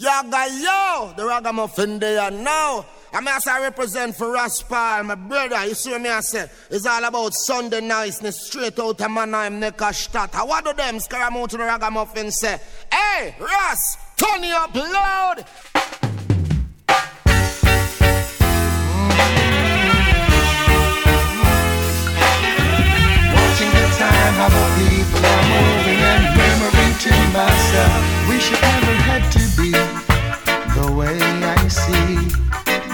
Yaga yo, the ragamuffin there now. I'm as I represent for Raspal, my brother. You see me I say? It's all about Sunday niceness, straight out of my name, Neckarstadt. What do them scaramouche the ragamuffin say? Hey, Ras, turn you up loud. Watching the time, how the people are moving to myself. Wish it never had to be the way I see.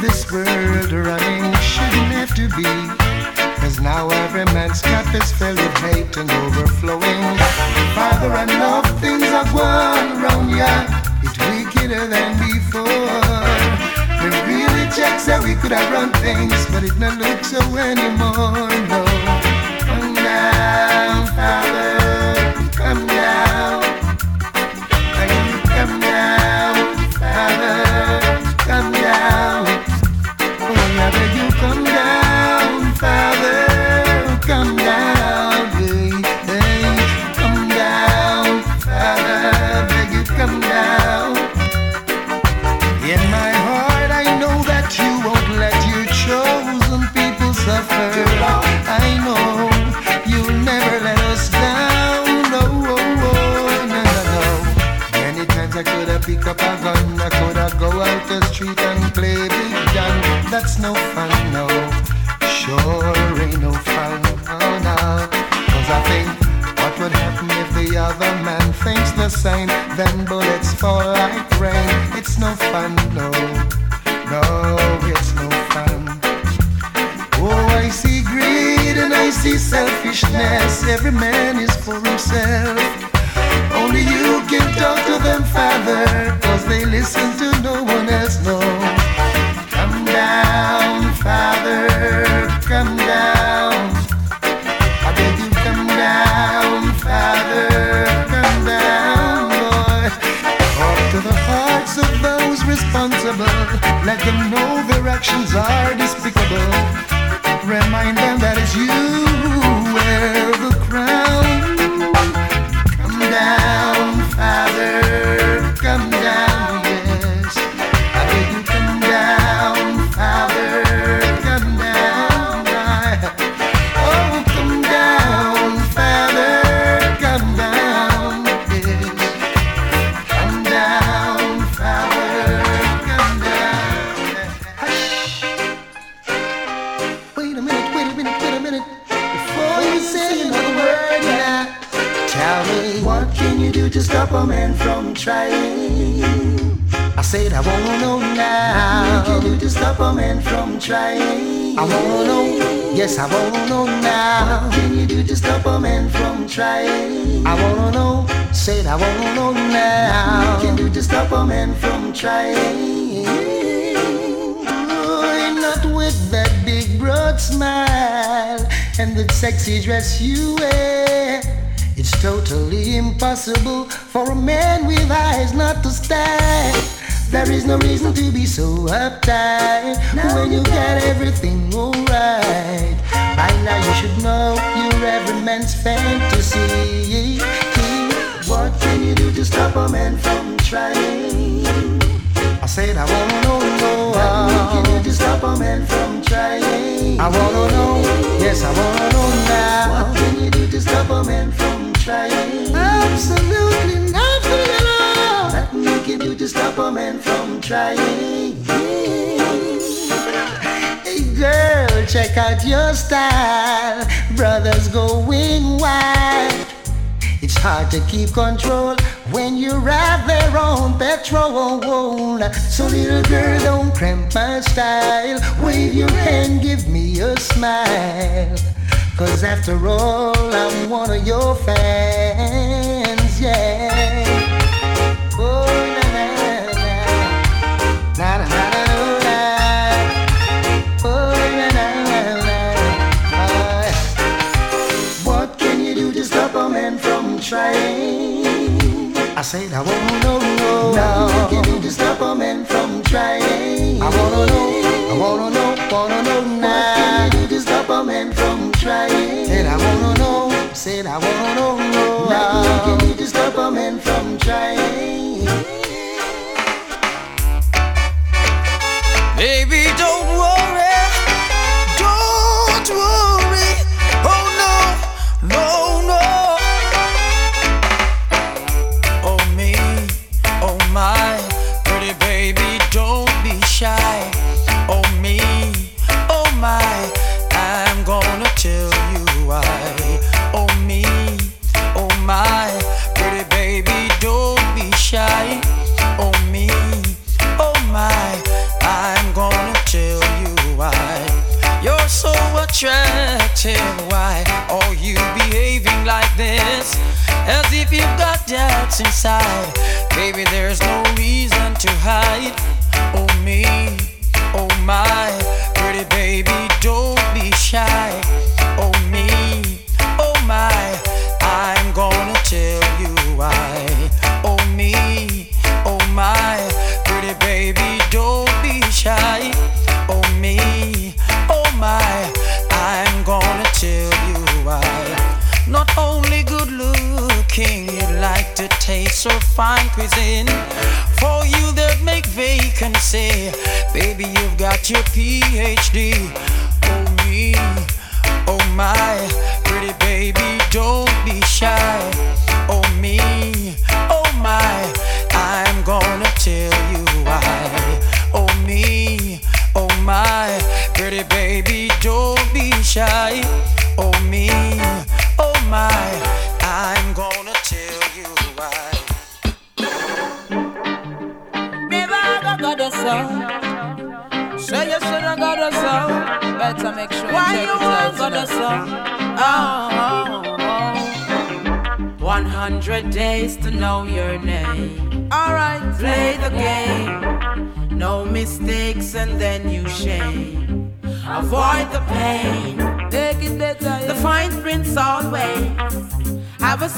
This world running shouldn't have to be. Cause now every man's cup is filled with hate and overflowing. Father, I know things are going wrong, yeah. It's wickeder than before. We really checks that we could have run things, but it not look so anymore, no. Then bullets fall like rain. It's no fun, no. No, it's no fun. Oh, I see greed and I see selfishness. Every man is for himself. Only you can talk to them, Father, cause they listen to actions are despicable. Yes, I wanna know now. What can you do to stop a man from trying? I wanna know. Said I wanna know now. What can you do to stop a man from trying? Oh, not with that big broad smile and the sexy dress you wear. It's totally impossible for a man with eyes not to stare. There is no reason to be so uptight when you got everything alright. By now you should know you're every man's fantasy. What can you do to stop a man from trying? I said I wanna know, know What can you do to stop a man from trying? I wanna know, yes I wanna know now. What can you do to stop a man from trying? Absolutely nothing at all. Nothing you can do to stop a man from trying. Check out your style. Brothers going wild. It's hard to keep control when you ride their own petrol. So little girl, don't cramp my style. Wave your hand, give me a smile. Cause after all, I'm one of your fans, yeah. Said I wanna know, know. Nothing you can do to stop a man from trying. I wanna know, I wanna know, wanna know now. What can you do to stop a man from trying? Said I wanna know, said I wanna know. Nothing you can do to stop a man from trying. Doubts got your PhD. Oh, me, oh, my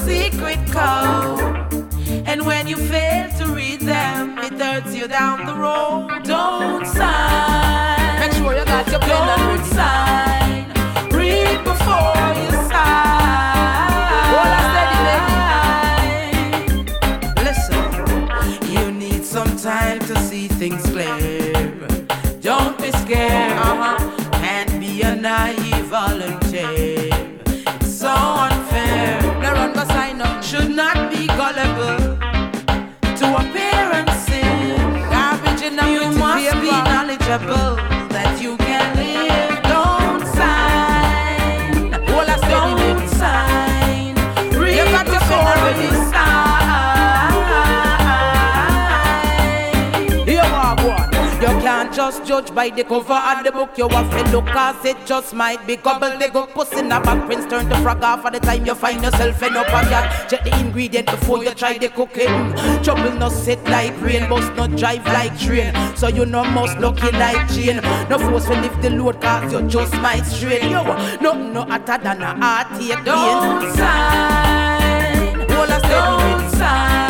secret code. And when you fail to read them, it hurts you down the road. Don't sign. Make sure you got your pen and Don't sign. Read before you sign. All I said, baby. Listen, you need some time to see things clear. Don't be scared. Uh-huh. Can't be a naive volunteer. trouble. Judge by the cover of the book. You have to look cause it just might be gobbledygook. Pussy in the back prince turn to frog off at the time you find yourself in up a yacht. Check the ingredient before you try the cooking. Trouble no sit like rain, bus no drive like train. So you know most lucky like Jane. No force will lift the load cause you just might strain. Yo, no no hotter than a heart take Don't sign. All I said, don't sign.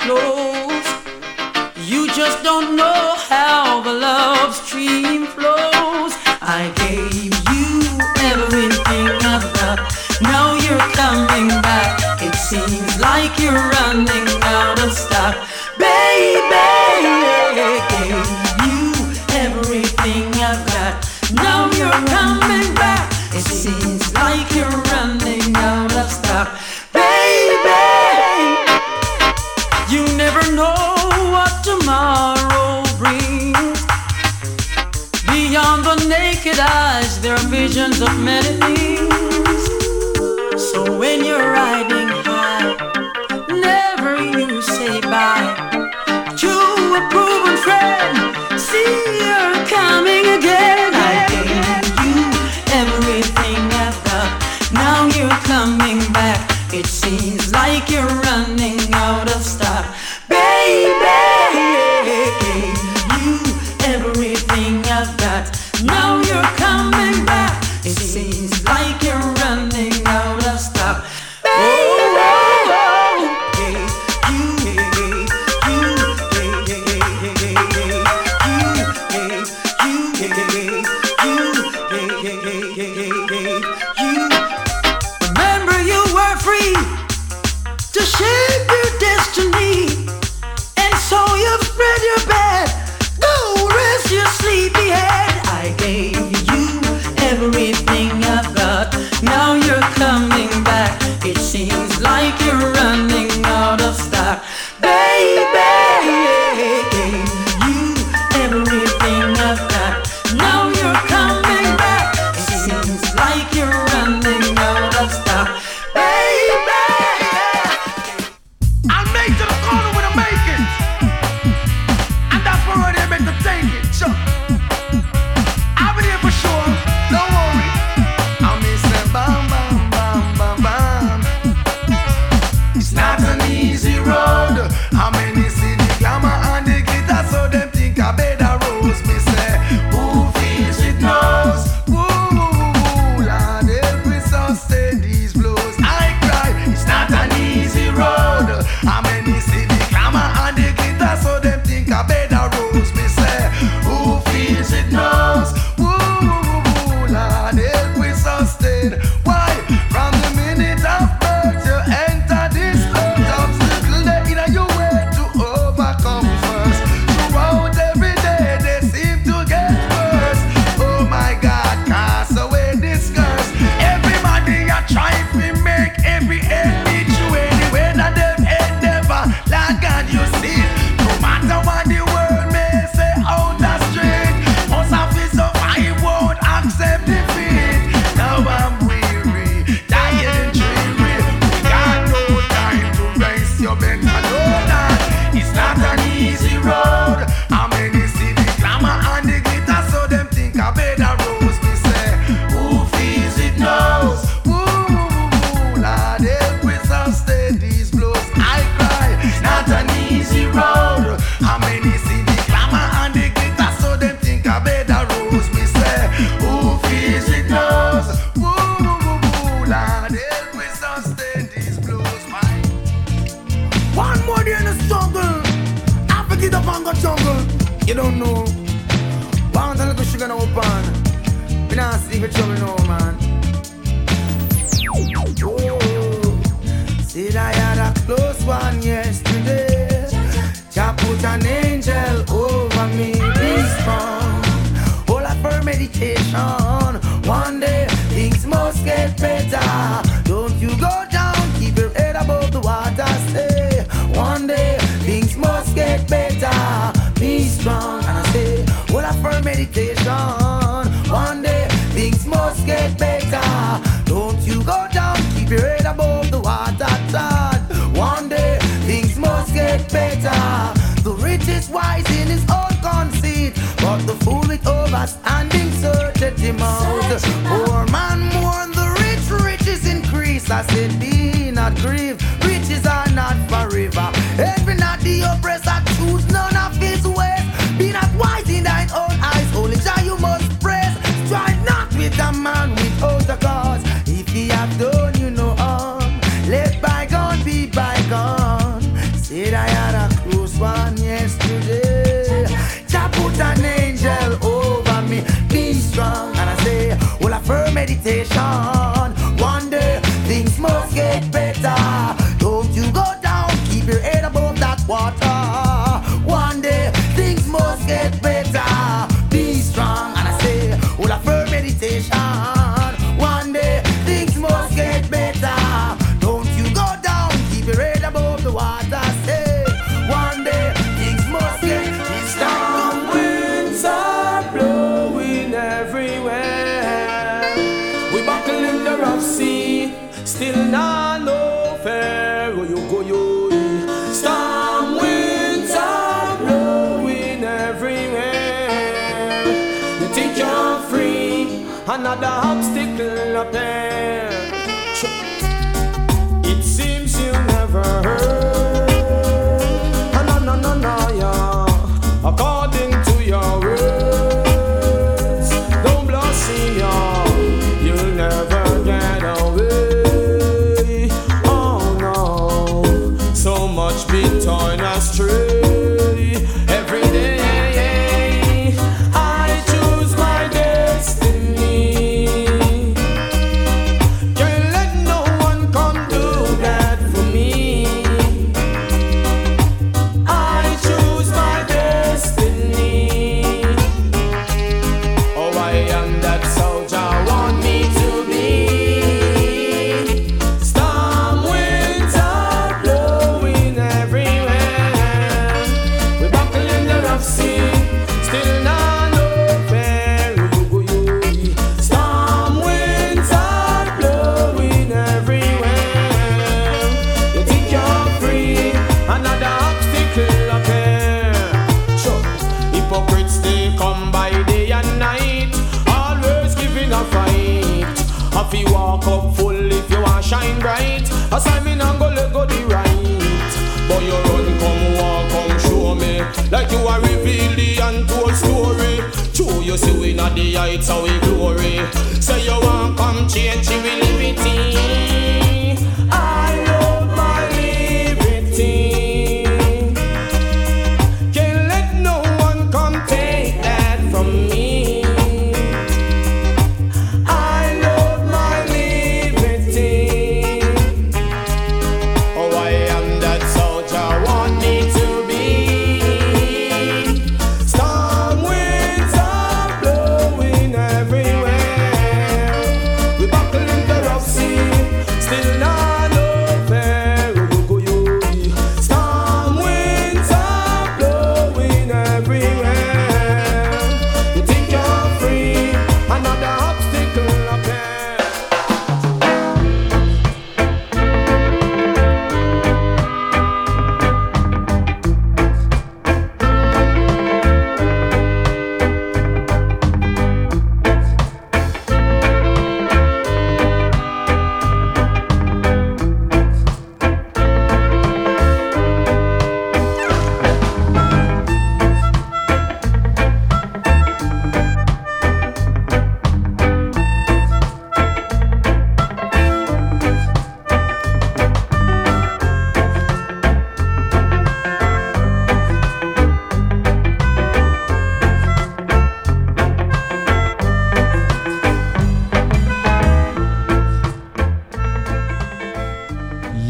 Closed. You just don't know how the love stream flows. I gave you everything I've got. Now you're coming back. It seems like you're running visions of many things. So when you're riding not an easy road.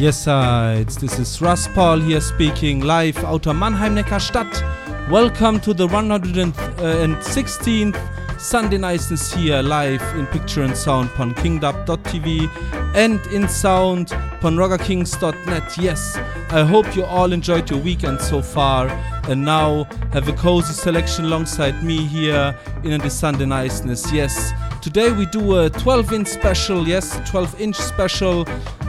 Yes, sides. This is Russ Paul here speaking live out of Mannheim Neckarstadt. Welcome to the 116th Sunday Niceness here live in picture and sound on kingdub.tv and in sound on roggerkings.net. Yes, I hope you all enjoyed your weekend so far and now have a cozy selection alongside me here in the Sunday Niceness. Yes, today we do a 12 inch special. Yes, 12 inch special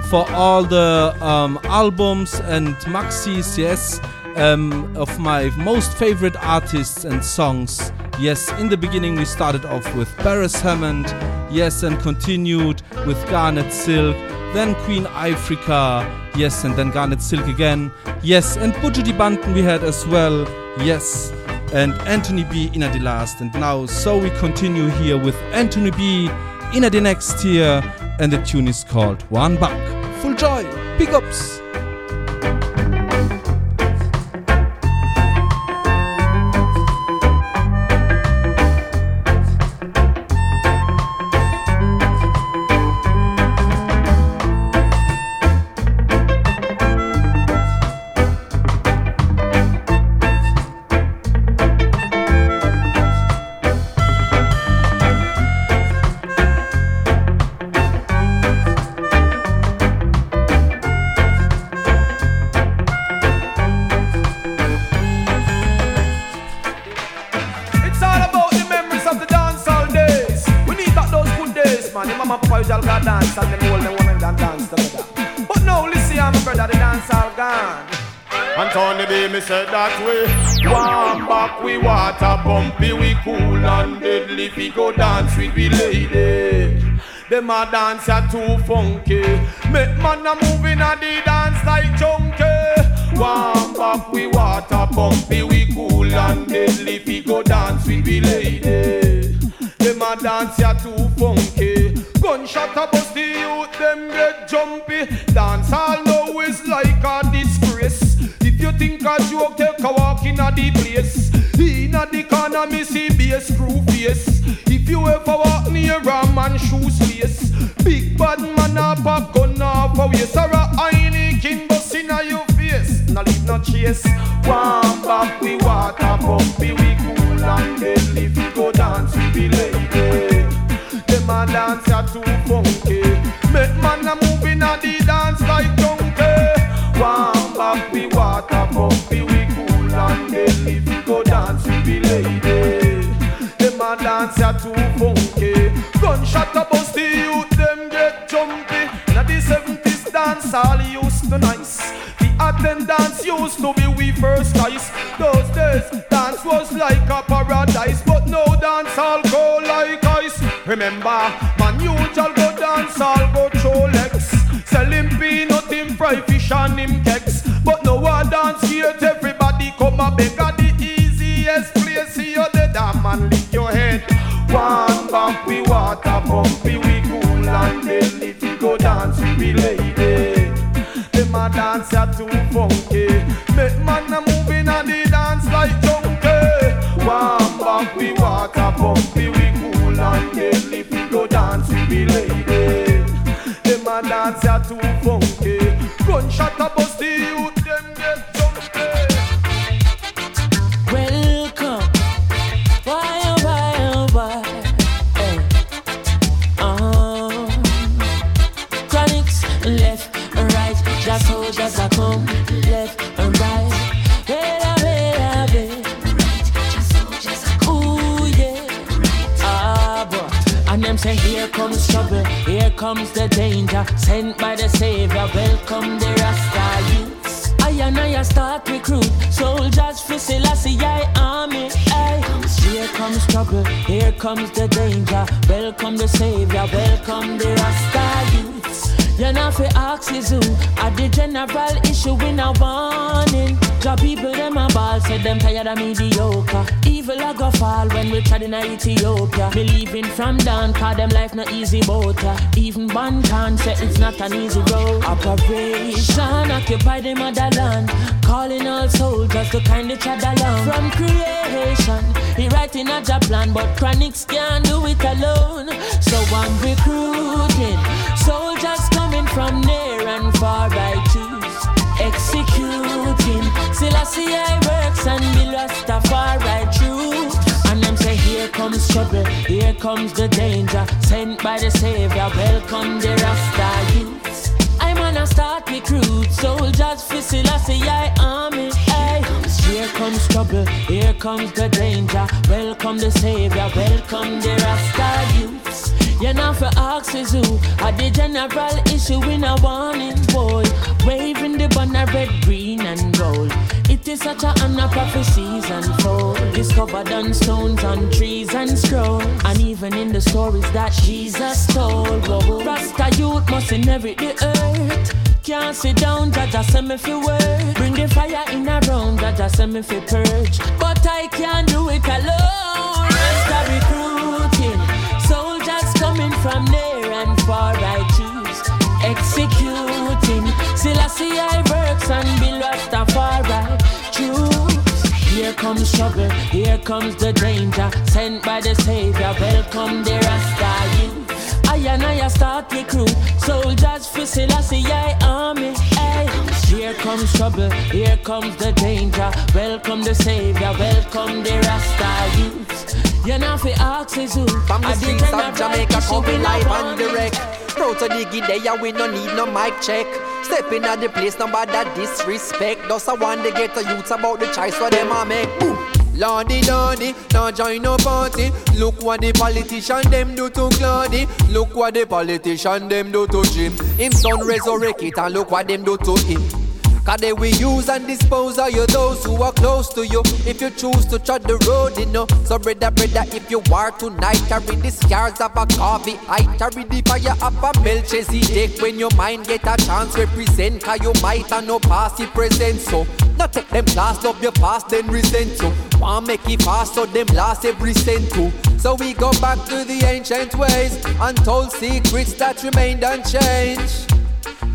for all the um, albums and maxis, yes, um, of my most favorite artists and songs. Yes, in the beginning we started off with Beres Hammond, yes, and continued with Garnet Silk, then Queen Ifrica, yes, and then Garnet Silk again, yes, and Buju di Banton we had as well, yes, and Anthony B in the last, and now so we continue here with Anthony B in the next year, and the tune is called One Buck enjoy pickups. Full joy, big ups. Them a dance a too funky. Make man a moving a the dance like junkie. Warm back we water pumpy, we cool and deadly. Fi go dance with the lady. Them a dance a too funky. Gunshot a bust the youth, them get jumpy. Dance all know think a joke, take a walk in a the place. Inna the corner, me see bass screw face. If you ever walk near a man shoe space, big bad man a gun off a waist or a Heineken bus inna your face. No leave no chase. One back we Gunshot a bust the youth, them get jumpy. Now the 70s dance all used to nice. The attendance used to be we first choice. Those days dance was like a paradise, but no dance all go like ice. Remember, man usual go dance all go legs. Selling peanut him fry fish and him cakes. But no one dance here, everybody come a beg water pumpy we cool and then if we go dance we lady. Them a dance are too funky. Make man a moving on the dance like junkie. One bump we water pumpy we cool and then if we go dance we lady. Them a dance are too funky. Gunshot a bust the Sent by the Savior, welcome the Rasta youths. I and I start recruit soldiers for Selassie I army. Here comes trouble, here comes the danger. Welcome the Savior, welcome the Rasta youths. You know fi ask is who At the general issue in a warning. Job people them a ball Said them tired of mediocre. Evil a go fall when we tried in Ethiopia. Believing from down Cause them life not easy boat Even Banton say it's not an easy road. Operation occupy the motherland Calling all soldiers to kind each other along. From creation He writing a job plan But Chronixx can't do it alone. So I'm recruiting from near and far by choose. Executing, still I works and be lost far right truth. And them say, here comes trouble, here comes the danger. Sent by the Savior, welcome the Rasta youths. I'm gonna start recruit soldiers for Selassie I army. Aye. Here comes trouble, here comes the danger. Welcome the Savior, welcome the Rasta youths. You know for is who Are the general issue in a warning boy Waving the banner red, green and gold It is such a honor prophecies unfold Discovered on stones, on trees and scrolls And even in the stories that Jesus told Rasta youth must inherit the earth can't sit down, Jaja send me fi work. Bring the fire in a room, Jaja send me fi purge. But I can't do it alone. Far I choose executing. Selassie I works and Bill Rastafari. Choose Here comes trouble, here comes the danger. Sent by the Savior, welcome the Rasta youth I and I start recruit soldiers for Selassie I army. Here comes trouble, here comes the danger. Welcome the Savior, welcome the Rasta youth you know fi ask is who From the streets of Jamaica coming live and direct Proud to diggy there we no need no mic check Stepping at the place nobody that disrespect Just I want to get the youths about the choice for them I make Ooh. Lordy, lordy, now join no party. Look what the politician them do to Claudy. Look what the politician them do to Jim. Him son resurrect it and look what them do to him. Cause they will use and dispose of you, those who are close to you. If you choose to tread the road, you know. So, brother, brother, if you are tonight, carry the scars of a coffee. I carry the fire of a Melchizedek. When your mind get a chance, represent. Cause you might have no past, it present. So, not take them class of your past, then resent you. Want make it fast, so them last every cent too. So we go back to the ancient ways, untold secrets that remained unchanged.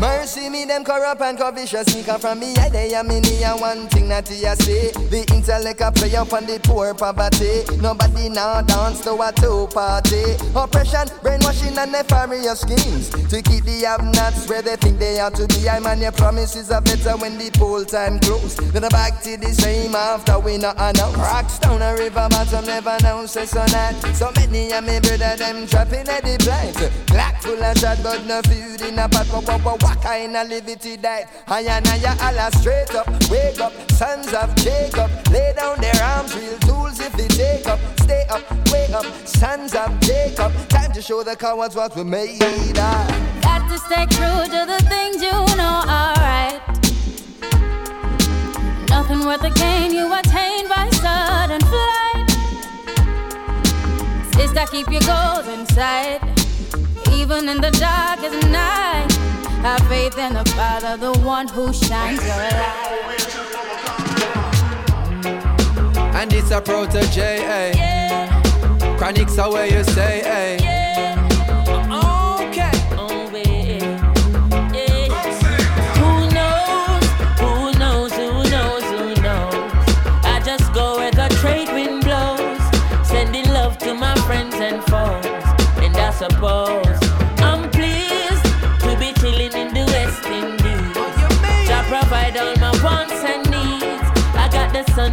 Mercy me, them corrupt and covetous sneaker from me. I they am in here one thing that you say. The intellect a play up on the poor poverty. Nobody now dance to a two party. Oppression, brainwashing and nefarious schemes to keep the have-nots where they think they are to be. I man, your promises are better when the poll time close. Then I back to the same after we not announce. Rocks down a river bottom never announce a so that. So many of me brother them trapping at the blind. Black full of shot but no food in a pot. What kind of liberty that I and I Allah straight up, wake up, sons of Jacob, lay down their arms, real tools if they take up, stay up, wake up, sons of Jacob, time to show the cowards what we made of. Got to stay true to the things you know alright. Nothing worth the gain you attain by sudden flight. Sister, keep your goals inside, even in the darkest night. Have faith in the Father, the one who shines your light. And it's a Protoje, eh? Yeah. Chronixx are where you say, eh? Yeah. Okay. Oh, yeah. Yeah. Who knows? Who knows? Who knows? Who knows? I just go where the trade wind blows, sending love to my friends and foes, and I suppose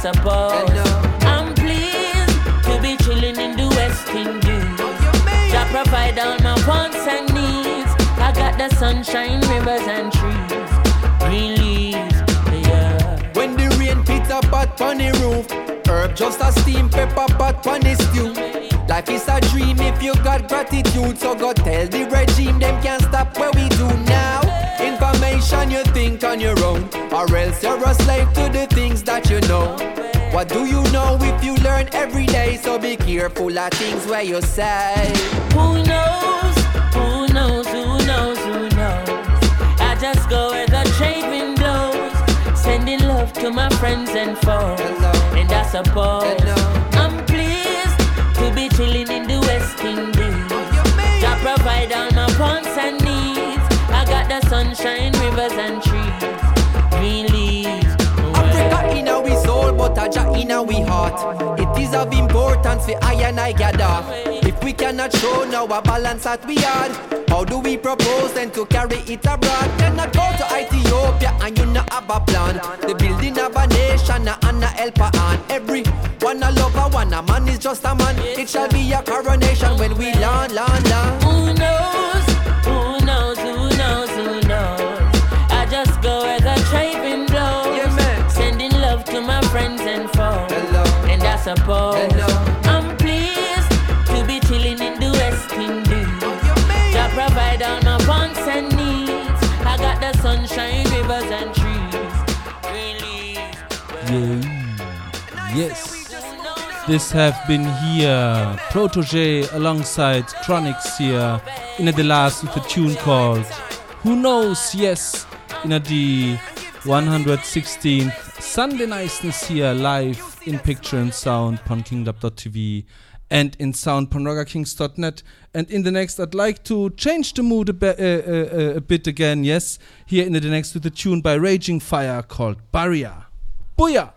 Suppose. I'm pleased to be chilling in the West Indies. Jah provide all my wants and needs. I got the sunshine, rivers and trees, green leaves. Yeah. When the rain up at pot on the roof. Herb just a steam pepper pot on the stew. Life is a dream if you got gratitude. So go tell the regime them can't stop what we do Information you think on your own, or else you're a slave to the things that you know. What do you know if you learn every day? So be careful of things where you say. Who knows? Who knows? Who knows? Who knows? I just go where the trade wind blows, sending love to my friends and foes. And I suppose. I'm pleased to be chilling in the West Indies. Jah provide all my wants sunshine, rivers and trees, green leaves. Africa in our soul, but a Jah in our heart. It is of importance for I and I gather. If we cannot show now a balance that we had, how do we propose then to carry it abroad? Cannot go to Ethiopia and you not have a plan. The building of a nation and a helper on every one a lover, one a man is just a man. It shall be a coronation when we land, land, land. Who knows? Suppose Hello. I'm pleased to be chilling in the West Indies. you? Jah provide all my wants and needs. I got the sunshine, rivers and trees. Green leaves. Yeah. Yes. This have been here, Protoje alongside Chronixx here, in the last with a tune called Who Knows, yes, in the 116th Sunday Niceness here, live in picture and sound, punkingdub.tv and in sound Kings.net. And in the next, I'd like to change the mood a, be- uh, uh, uh, a bit again, yes, here in the next with a tune by Raging Fyah called Barrier. Booyah!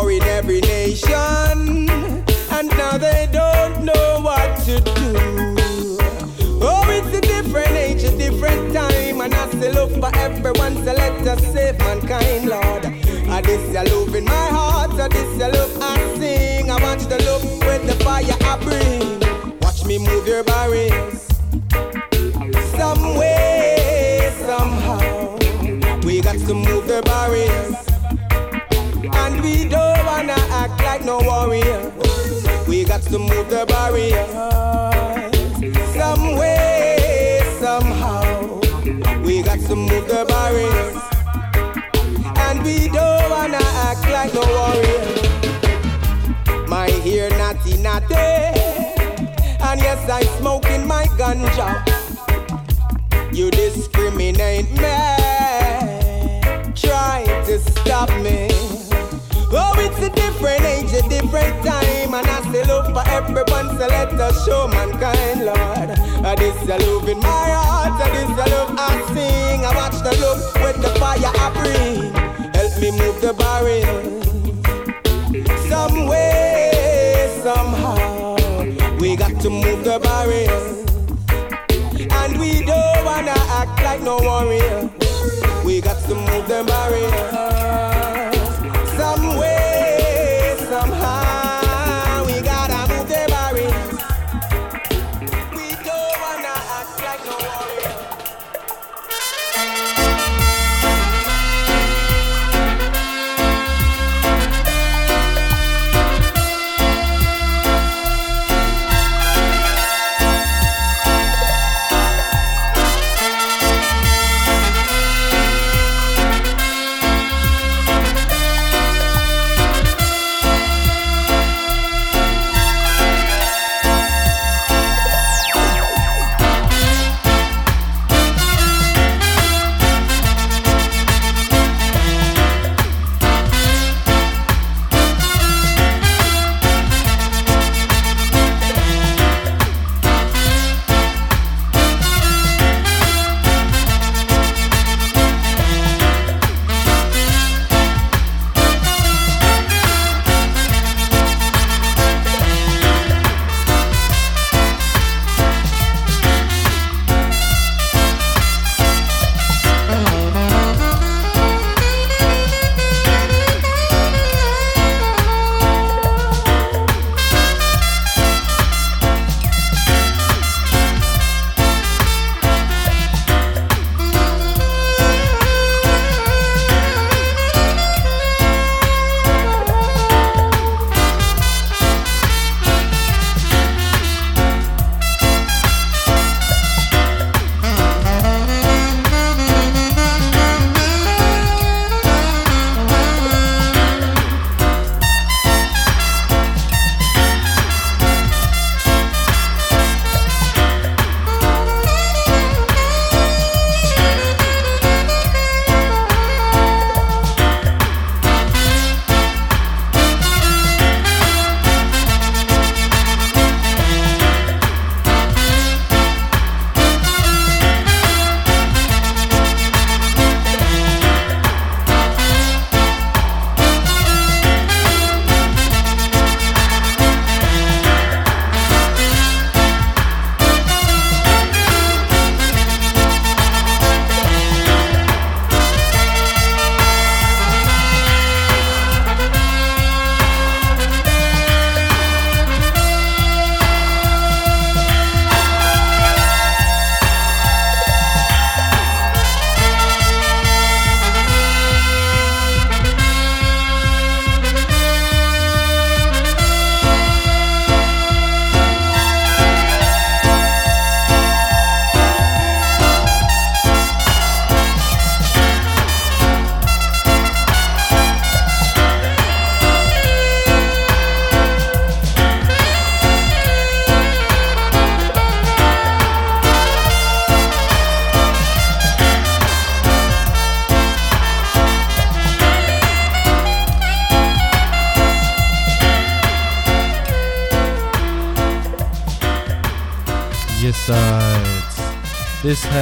War in every nation. And now they don't know what to do. Oh, it's a different age, a different time. And I still look for everyone, so let us save mankind, Lord. And this your love in my heart, so this your love I sing. I watch the love with the fire I bring. Watch me move your barriers. Some way, somehow, we got to move the barriers. And we don't no warrior. We got to move the barriers. Some way, somehow, we got to move the barriers. And we don't wanna act like no warrior. My hair natty natty, and yes I smoking my ganja. You discriminate me, try to stop me. Different age, a different time, and I still look for everyone, so let us show mankind, Lord. Uh, this a love in my heart, uh, this a love I sing. I watch the love with the fire I bring. Help me move the barriers. Some way, somehow, we got to move the barrier. And we don't wanna act like no warrior. We got to move the barriers.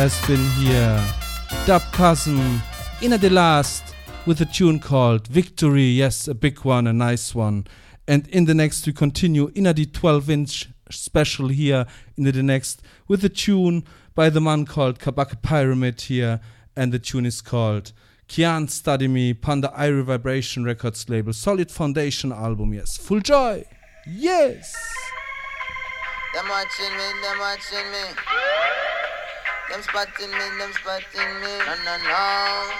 Has been here. Dub Cousin, Inna the Last, with a tune called Victory. Yes, a big one, a nice one. And in the next, we continue Inna the 12 inch special here in the next with a tune by the man called Kabaka Pyramid here. And the tune is called Can't Study Me, Panda Irie Vibration Records label. Solid Foundation album, yes. Full joy. Yes. Them watching me, them watching me. Them spotting me, them spotting me. No, no, no.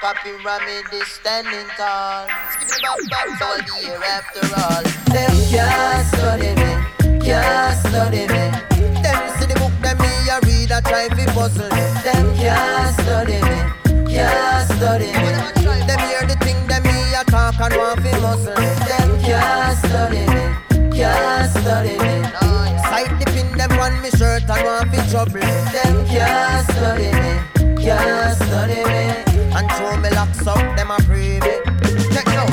Copy me, this standing tall. Skip back, back, all the year after all. Them can't study me, can't study me. Them see the book, them me a read, I try to puzzle me. Them can't study me, can't study me. Them hear the thing, them me a talk and want to muscle. Them can't study me can't study me. Sight the pin them on me shirt and want fi trouble. Them can't study me, can't study me. And show me locks up, them a pray me. Check now.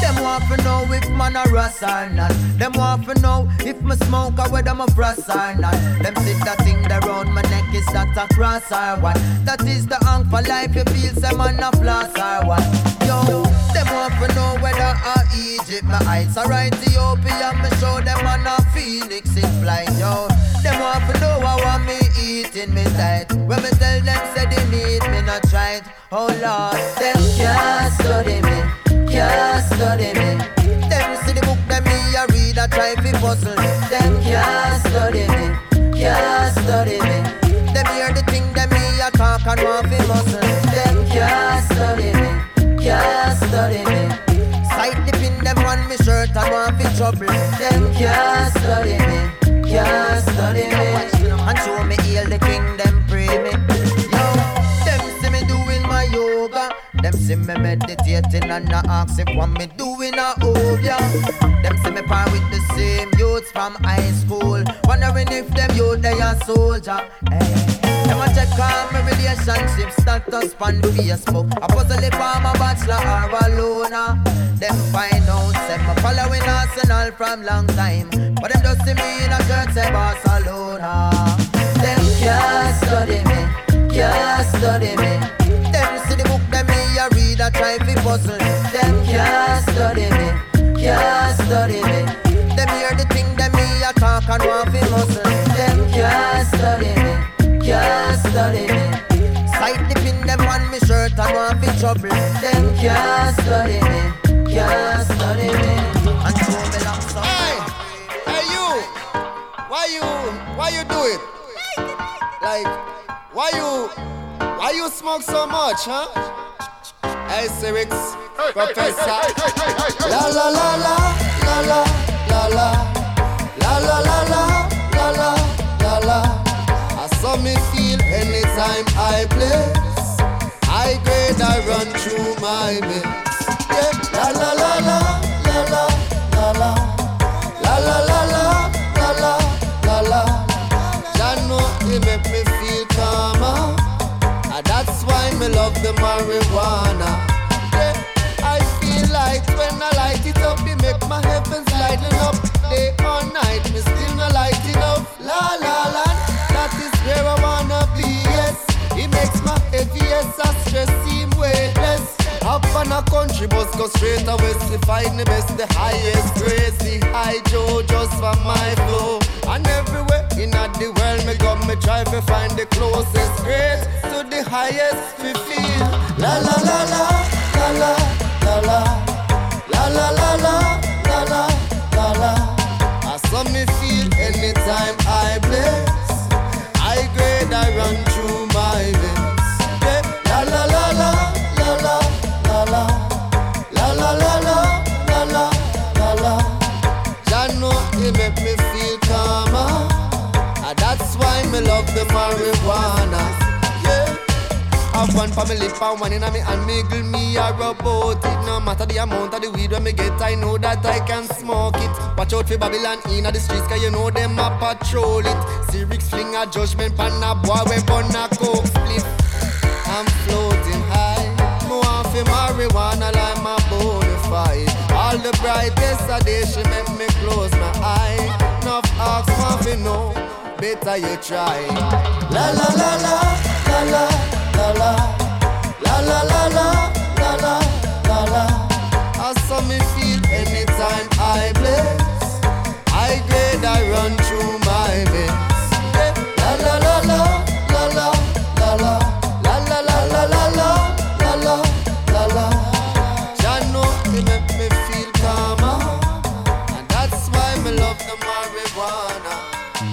Them want to know if man a Ross or not. Them want to know if me smoke or whether me frost or not. Them see that thing that round my neck is that a cross or what? That is the hang for life. You feel some man a floss or what? Yo, them want to know whether I Egypt my eyes are right. Ethiopia me show them man a Phoenix in flight. Yo, them want to know how I me eating me diet. When me tell them say they need me not try it. Oh Lord, them can't study me can't study me. Them see the book, them me a read, I try to puzzle me. Them can't study me, can't study me. Them hear the thing, them me a talk and want to muscle. Study me. Sight the pin, them on me shirt and want to trouble. Them can't study me, can't study me. See me meditating and I ask if what me doing a hold ya. Them see me par with the same youths from high school. Wondering if them youth they a soldier. Hey. Them a check on my relationship status on Facebook. I puzzle if I'm a bachelor or a loner. Them find out say me following Arsenal from long time. But them just see me in a shirt say Barcelona. Them can't study me, can't study me. The book, them me a read, I try to puzzle. Them can't study me, can't study me. Them hear the thing, them me a talk and want to muscle. Them can't study me, can't study me. Sight the pin, them on me shirt and want to trouble. Them can't study me, can't study me. And show me locks up. Hey, hey you, why you, why you do it? Like, why you? Why you smoke so much, huh? Hey, Cyrix, Professor. La la la la la la la la la la la la la la la la. I saw me feel anytime I play. I grade I run through my mix. Yeah, la la la la Why love the marijuana. Yeah, I feel like when I light it up, it make my heavens lighten up. Day or night, me still not light it up. La la on a country bus, go straight to west. to find the best, the highest crazy. high Joe just for my flow. And everywhere in the world, me go, me try to find the closest grace to the highest we feel. La la la la, la la la la, la la la la, la la la la. I saw me feel anytime I play. One for me lip and one in me and girl me a about it. No matter the amount of the weed when me get, I know that I can smoke it. Watch out for Babylon in the streets, cause you know them a patrol it. Cyrix fling a judgment pan a boy we burn a coke split. I'm floating high. Want for marijuana like my bonafide. All the brightest of day she make me close my eye. Enough ask fi know. better you try. La la la la la la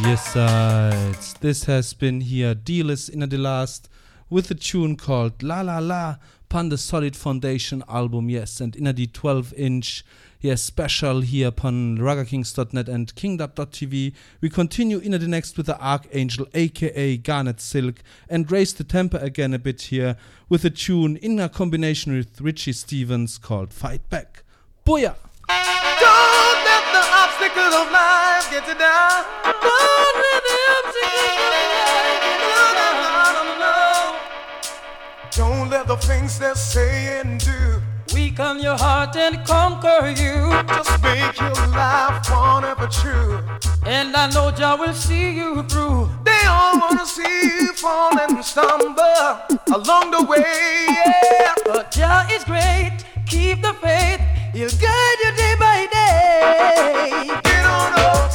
Yes, sides. This has been here, Dealers in the last with a tune called La La La, upon the Solid Foundation album, yes, and in the 12 inch, yes, special here upon RaggaKings.net and KingDub.tv. We continue in the next with the Archangel, aka Garnet Silk, and raise the temper again a bit here with a tune in a combination with Richie Stephens called Fight Back. Booyah! Don't let the obstacles of life get you down. Don't the things they say and do Weaken your heart and conquer you. just make your life one ever true. And I know Jah will see you through. They all wanna see you fall and stumble along the way. Yeah. But Jah is great. Keep the faith. He'll guide you day by day. Get on up,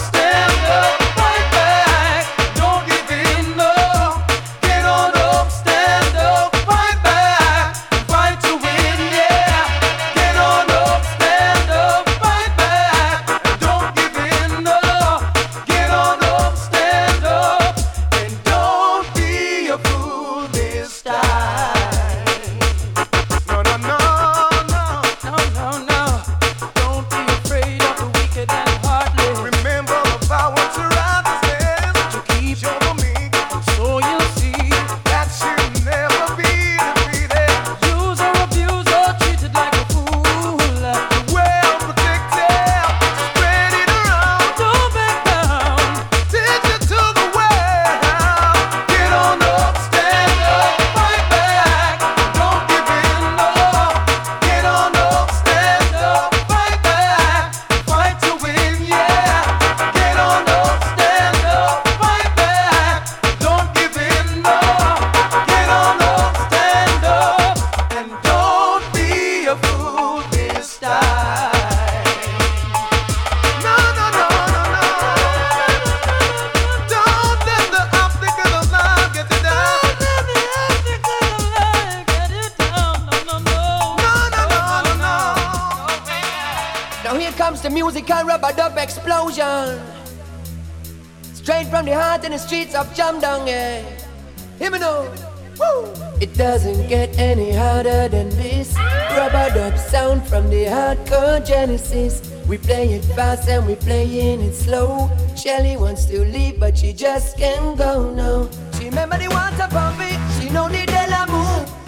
in the streets of Jamdong, yeah. Hear me now. Woo! It doesn't get any harder than this. Rubber dub sound from the hardcore genesis. We play it fast and we playing it slow. Shelly wants to leave, but she just can't go now. She remember the water puppy, she know the Della.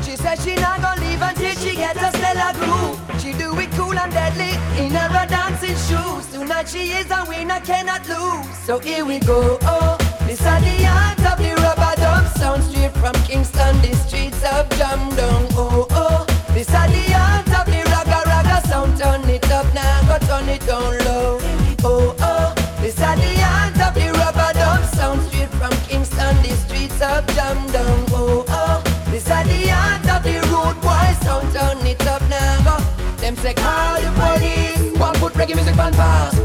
She said she not gonna leave until she get a Stella groove. She do it cool and deadly in her dancing shoes. Tonight she is a winner, cannot lose. So here we go. Oh, this is the art of the rubber dub sound straight from Kingston, the streets of Jamdong. Oh, oh, this is the art of the ragga ragga sound. Turn it up now, go turn it down low. Oh, oh, this is the art of. Oh, oh, the road boy sound. Turn it up now, go. Them say call the police. One put reggae music on fast.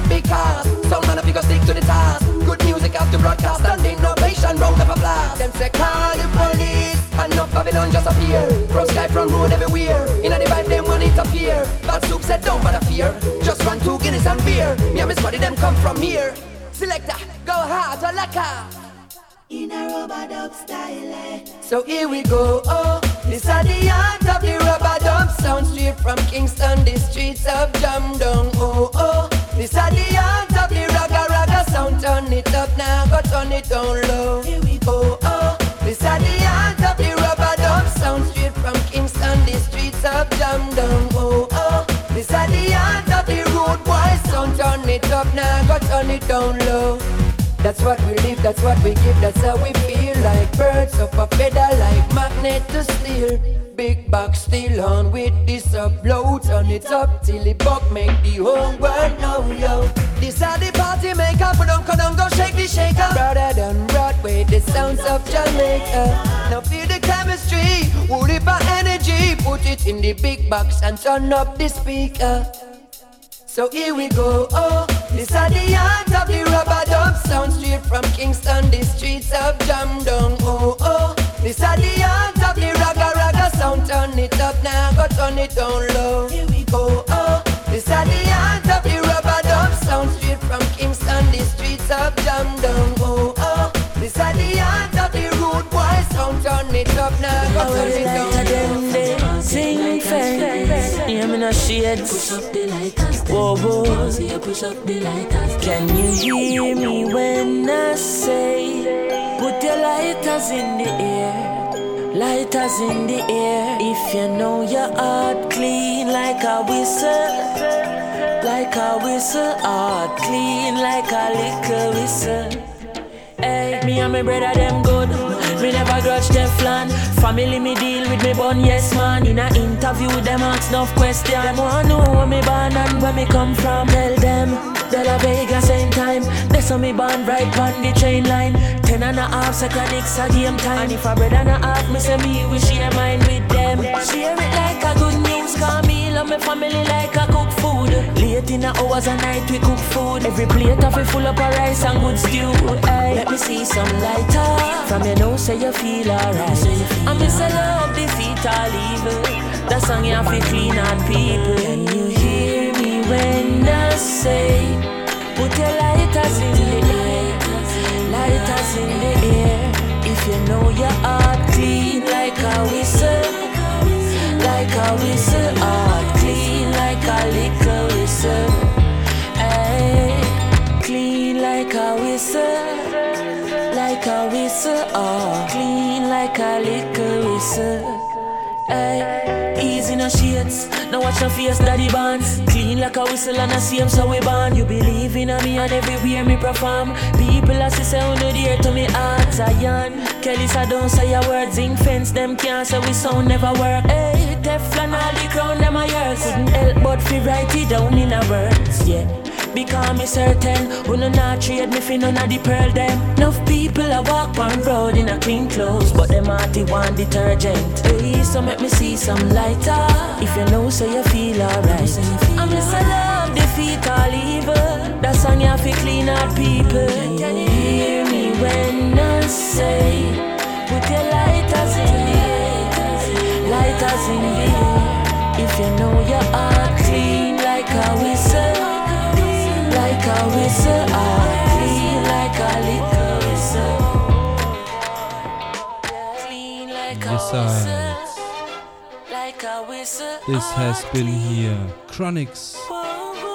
Bad cars. Some man you go stick to the task. Good music have to broadcast and innovation round up a blast. Them say call the police. And no Babylon just appear. From sky from road everywhere. In a the vibe them want appear. Bad soup said don't bother fear. Just run two Guinness and beer. Me and Miss Buddy them come from here. Selector, go hard or lacquer. In a rubber dub style. eh. So here we go. Oh, this is the art of the rubber dub sound straight from Kingston, the streets of Jamdong. Oh, oh, this is the art of the ragga ragga sound. Turn it up now, go turn it down low. Here we go. Oh, this is the art of the rubber dub sound straight from Kingston, the streets of Jamdong. Oh, oh, this is the art of the road boy sound. Turn it up now, go turn it down low. That's what we live, that's what we give, that's how we feel like birds of a feather, like magnet to steel. Big box still on with this upload. Turn it up till it buck make the whole world know, yo. This are the party maker. Put on, come on, go shake the shaker. Rather than Broadway, the sounds of Jamaica. Now feel the chemistry. Would it energy? Put it in the big box and turn up the speaker. So here we go, oh This are the art of the rubber dub Sound straight from Kingston, the streets of Jamdong, oh, oh This are the art of the ragga sound Turn it up now, go turn it down low. Here we go, oh. This are the art of the rubber dub Sound. Straight from Kingston, the streets of Jamdong, oh, oh. This are the art of the rude boy. Sound Turn it up now, go turn it down low. Sing fair, yeah, me no shades Push up the lighters. Whoa, whoa. push up the lighters. Can you hear me when I say, put your lighters in the air? Lighters in the air. If you know your heart clean like a whistle, like a whistle, heart clean like a liquor whistle. Hey, me and my brother them good. Me never grudge Teflon. Family me deal with me bun, yes man. In a interview, them ask enough question. Them want know where me born and where me come from. Tell them, De La Vega same time. They saw me born right on the train line. Ten and a half seconds a game time. And if a brother and a half, me say me we share mine with them. Share it like a good news, call me love me family like a cook. Late in the hours of night we cook food. Every plate of it full up of rice and good stew. Hey, let me see some lighter from your nose say you feel alright. I'm miss a love defeat all evil. That song you have to clean out people. Can you hear me when I say, put your lighters in the air, lighters in the air. If you know your heart clean like a whistle, like a whistle, heart clean like a liquor whistle. Clean like a whistle like a whistle, oh, clean like a liquor whistle. Hey, no shades, now watch your face, daddy bands. Clean like a whistle and a same so we born. You believe in me and everywhere me perform. People as say on the dear to me heart, Zion. Kelly said don't say your words, in fence them can't say we sound never work. Hey, Teflon all the crown them a yours. Couldn't help but fi write it down in a words, yeah. Because me certain. Who no not trade me fi none of the pearl them. Enough people a walk on road in a clean clothes But them hearty want detergent. Hey, so make me see some lighter. If you know so you feel alright. I'm just a love defeat all evil. That song you fi clean out people. Can you hear me when I say Put your lighters in the air Lighters in the air If you know your heart clean like a whistle like a whistle, I clean like a liquor whistle. Clean like a whistle. This has been here. Chronixx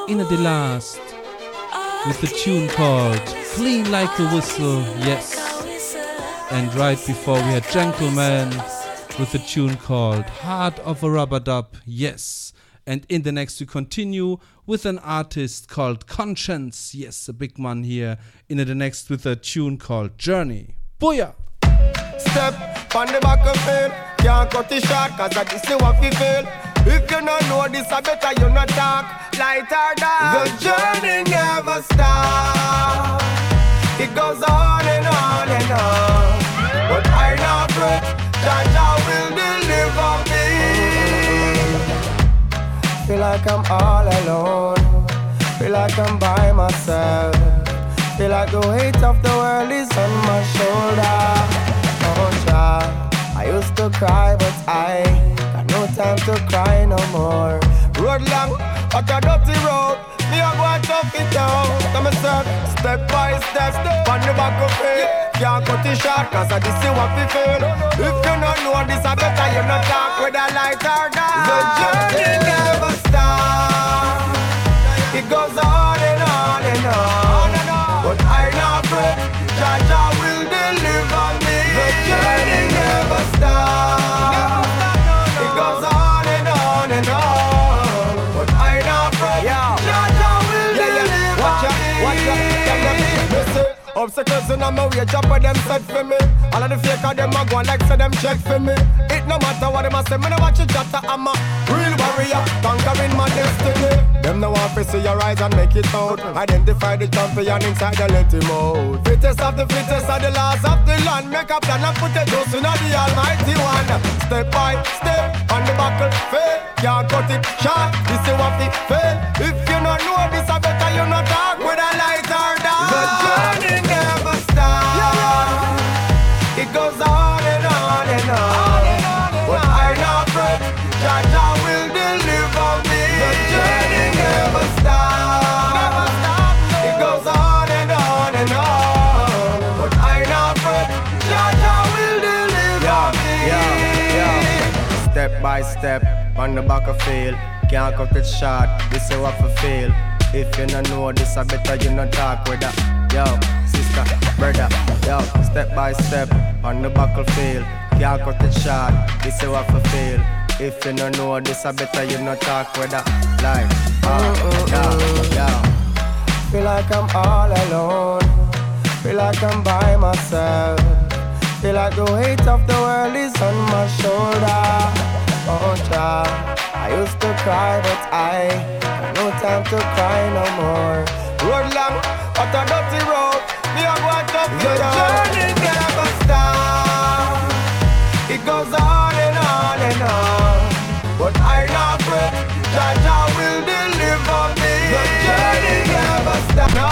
in the last with the tune called Clean Like a Whistle, yes. And right before we had Gentleman with the tune called Heart of a Rubber Dub, yes. And in the next, we continue with an artist called Conscience. Yes, a big man here. In the next, with a tune called Journey. Booyah! Step on the back of. Can't cut cause I just what you feel. If you don't know this, I better you not talk. Lighter down. The journey never stops. It goes on and on and on. But I will deliver. Feel like I'm all alone. Feel like I'm by myself. Feel like the weight of the world is on my shoulder. Oh, child. I used to cry, but I got no time to cry no more. Road long, but a dirty road. Me a go and tough it out. Come and step, step by step, on the back of it. Can't cut it short, cause I just see what we feel. If you don't know this, I better you not talk with a light or dark. The journey never stops. It goes on and on and on. But I not pray, Jaja will deliver me. The journey never stops. Obstacles in my way, chop them set for me. All of the fake of them a go like say them check for me. It no matter what them a say, me no watch it chatter. I'm a real warrior, conquering my destiny. Them no want to see your eyes and make it out. Identify the champion inside the him out. Fittest of the fittest of the last of the land. Make a plan and put a dose in the almighty one. Step by step on the buckle, fail. Can't cut it short. This is what it fail. If you don't know this, I better you not talk on the back of field. Can't cut it short. This is what I feel. If you don't know this, I better you not talk with that. Yo, sister, brother, yo, step by step on the battlefield. Can't cut it short. This is what I feel. If you don't know this, I better you not talk with that. Like, oh, yeah, yeah. Feel like I'm all alone. Feel like I'm by myself. Feel like the weight of the world is on my shoulder. Oh, child. I used to cry, but I have no time to cry no more. Road long, but a dirty road. Me a go and tough The journey never stop. It goes on and on and on. But I not fret. Jah Jah will deliver me. The journey never stop. No,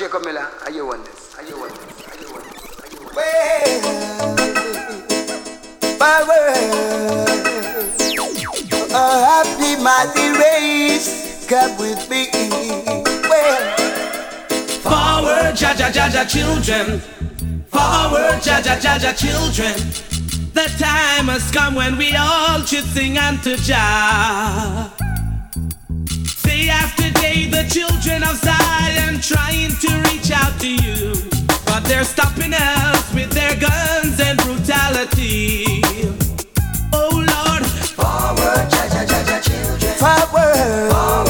Jacob Miller, are you on this? Are you on this? Are you on this? Are you on this? Power, a happy mighty race, come with me. Well, Forward, Jah Jah Jah Jah children. Forward, Jah Jah Jah Jah children. The time has come when we all should sing unto Jah. After day, the children of Zion trying to reach out to you. But they're stopping us with their guns and brutality. Oh Lord, forward, Jah Jah Jah Jah children. Forward, forward,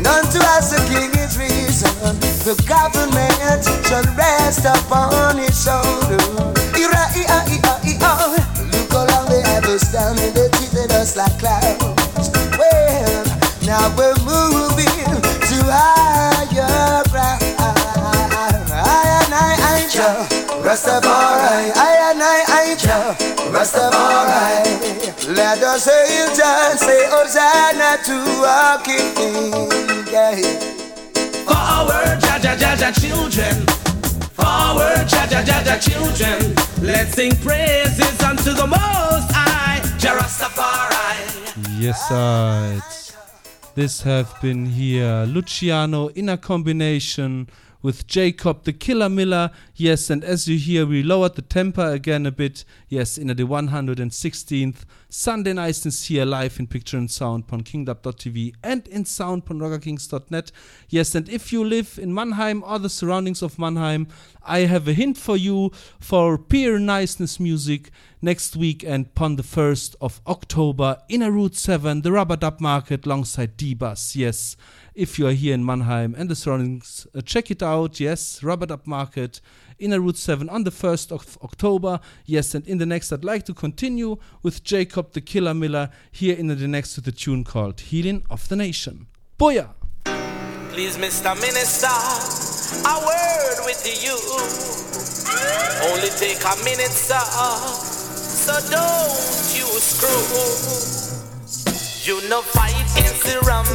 and unto us a king is risen. The government shall rest upon his shoulder. Look how the us down and they treated us like clowns. Well, now we're moving to higher ground. I and I, I, Rastafari. I and I, I, Rastafari. Let us hail Jah, say Hosanna oh, to our King. Yeah. forward, Jah Jah Jah Jah children. Forward, Jah Jah Jah Jah children. Let's sing praises unto the Most High, Jah Rastafari. Yes, sir. This have been here Luciano in a combination with Jacob the Killer Miller. Yes, and as you hear, we lowered the temper again a bit. Yes, in the 116th Sunday Niceness here live in picture and sound on kingdub.tv and in sound on raggakings.net. Yes, and if you live in Mannheim or the surroundings of Mannheim, I have a hint for you for pure niceness music next week and upon the 1st of October in a Route 7, the Rubber Dub Market alongside D-Bus. Yes, if you are here in Mannheim and the surroundings, uh, check it out. Yes, Rubber Dub Market, Inner Route 7 on the 1st of October. Yes, and in the next, I'd like to continue with Jacob the Killer Miller here in the next to the tune called Healing of the Nation. Booyah! Please, Mr. Minister, a word with you. Only take a minute, sir, so don't you screw. You know, fight against the rum,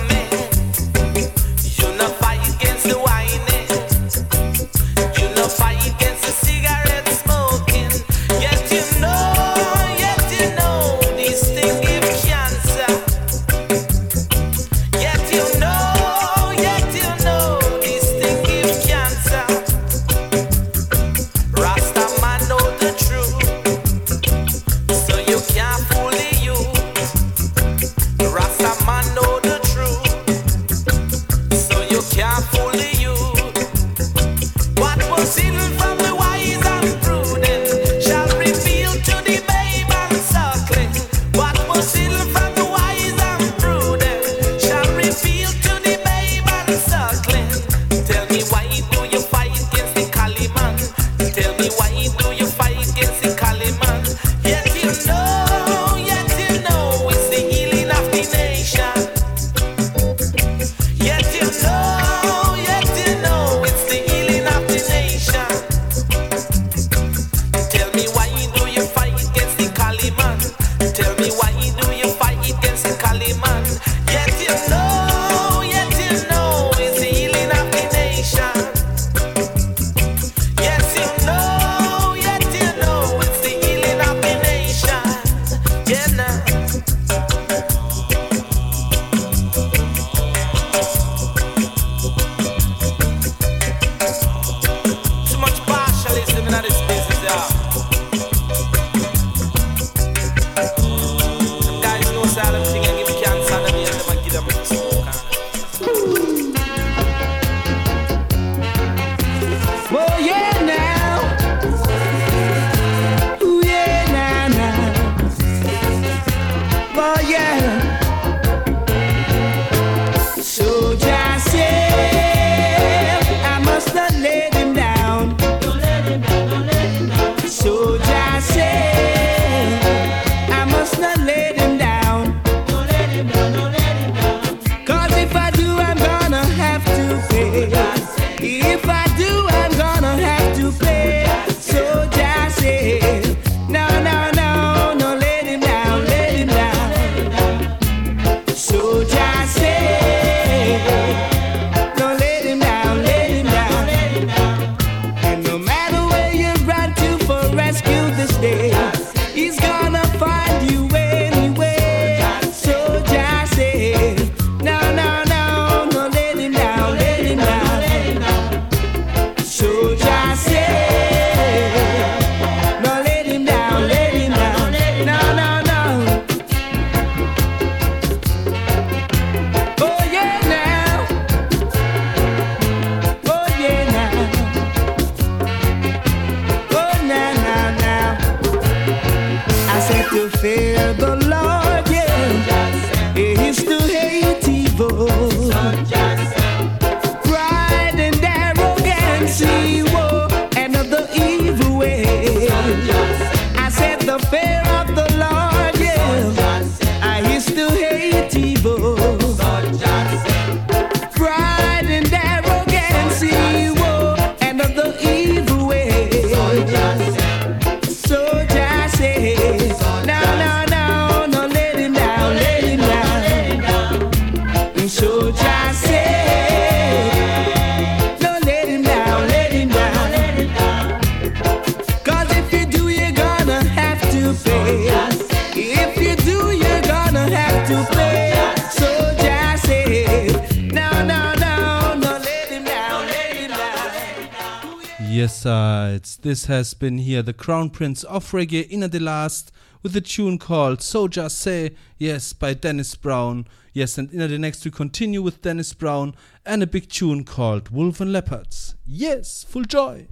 This has been here the Crown Prince of Reggae in the last with a tune called So Just Say Yes by Dennis Brown. Yes, and in the next we continue with Dennis Brown and a big tune called Wolves and Leopards. Yes, full joy.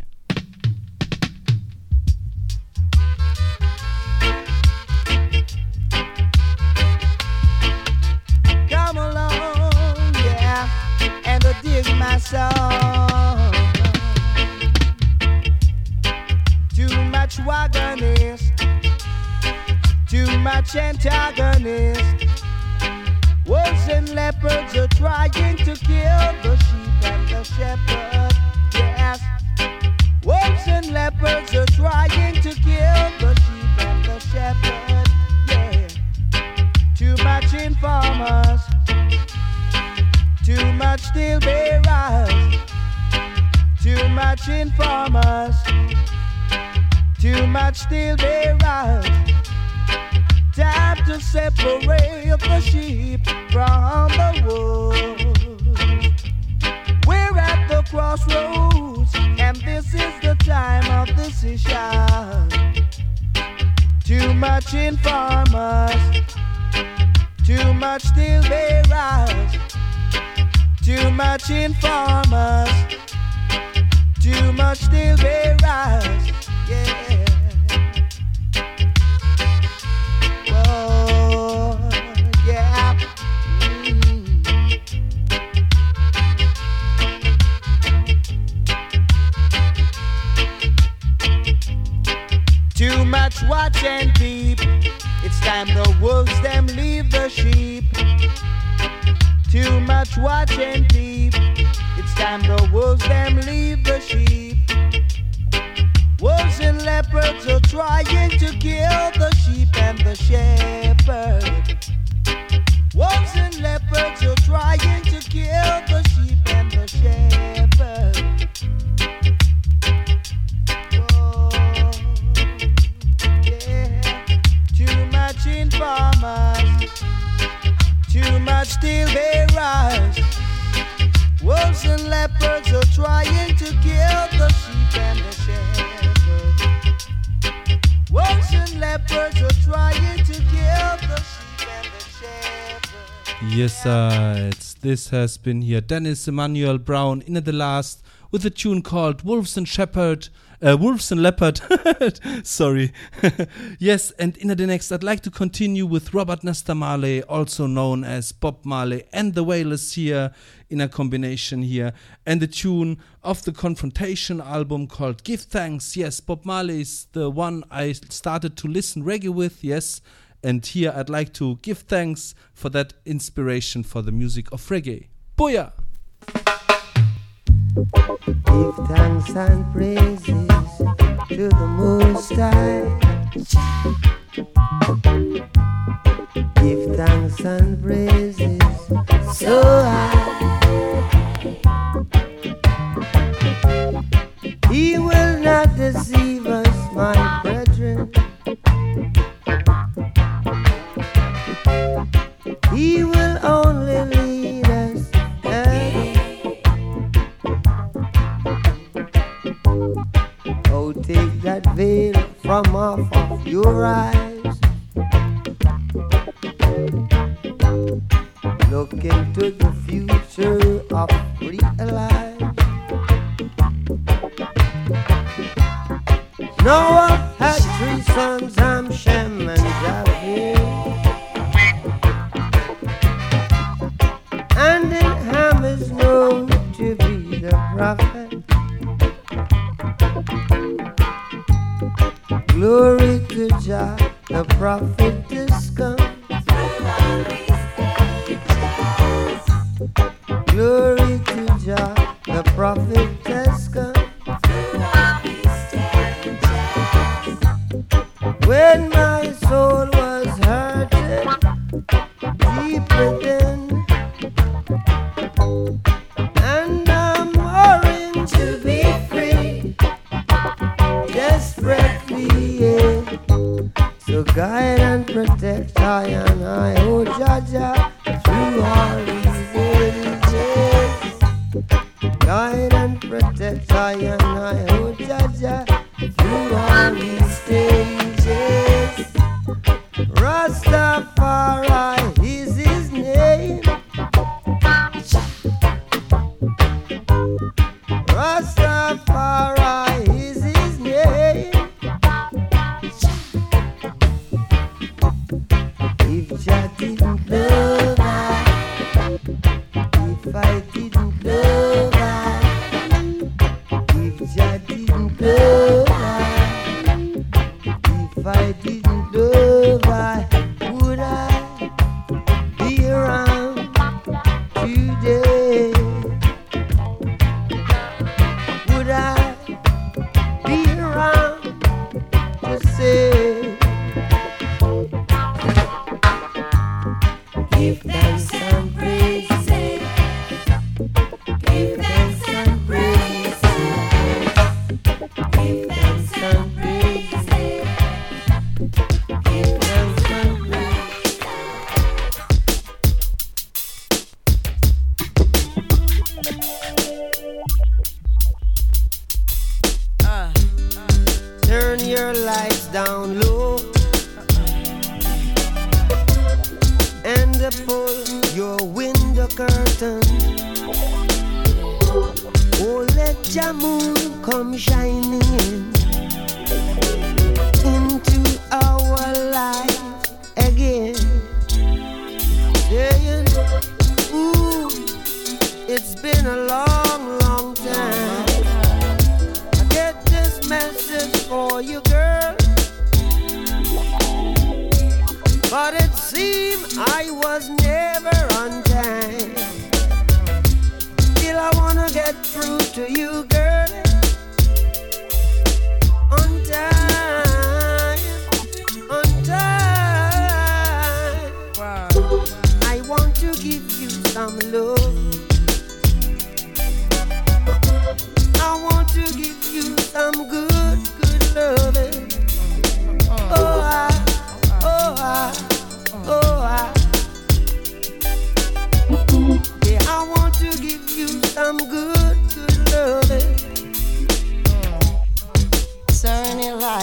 Come along, yeah, and dig my soul. much wagonist, too much antagonist. Wolves and leopards are trying to kill the sheep and the shepherd. Yes, wolves and leopards are trying to kill the sheep and the shepherd. Yeah, too much informers, too much steel bearers, too much informers. Too much steel bearers. Time to separate the sheep from the wolves. We're at the crossroads, and this is the time of decision. Too much informers, too much steel bearers, too much informers, too much steel bearers. Yeah. Whoa, yeah. Too much watch and peep. It's time the wolves them leave the sheep. Too much watch and peep. Time the wolves them leave the sheep. Wolves and leopards are trying to kill the sheep and the shepherd. Wolves and leopards are trying to kill the sheep and the shepherd. Oh, yeah. Too much informers, too much steel bearers. Wolves and leopards are trying to kill the sheep and the shepherd. Wolves and leopards are trying to kill the sheep and the shepherd. Yes, sir. It's, this has been here Dennis Emmanuel Brown in at the last with a tune called Wolves and Shepherd. Uh, Wolves and Leopard. Sorry. yes, and in the next, I'd like to continue with Robert Nesta Marley, also known as Bob Marley, and the Wailers here in a combination here, and the tune of the Confrontation album called Give Thanks. Yes, Bob Marley is the one I started to listen reggae with. Yes. And here I'd like to give thanks for that inspiration for the music of reggae. Booyah! Give thanks and praises to the Most High. Give thanks and praises so high. Eyes. Look into the seem I was never on time. Still, I wanna get through to you.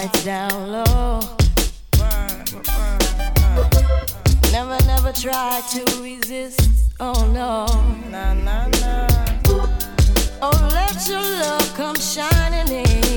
lights down low. Never, never try to resist. Oh no. Nah, nah, nah. Oh, let your love come shining in.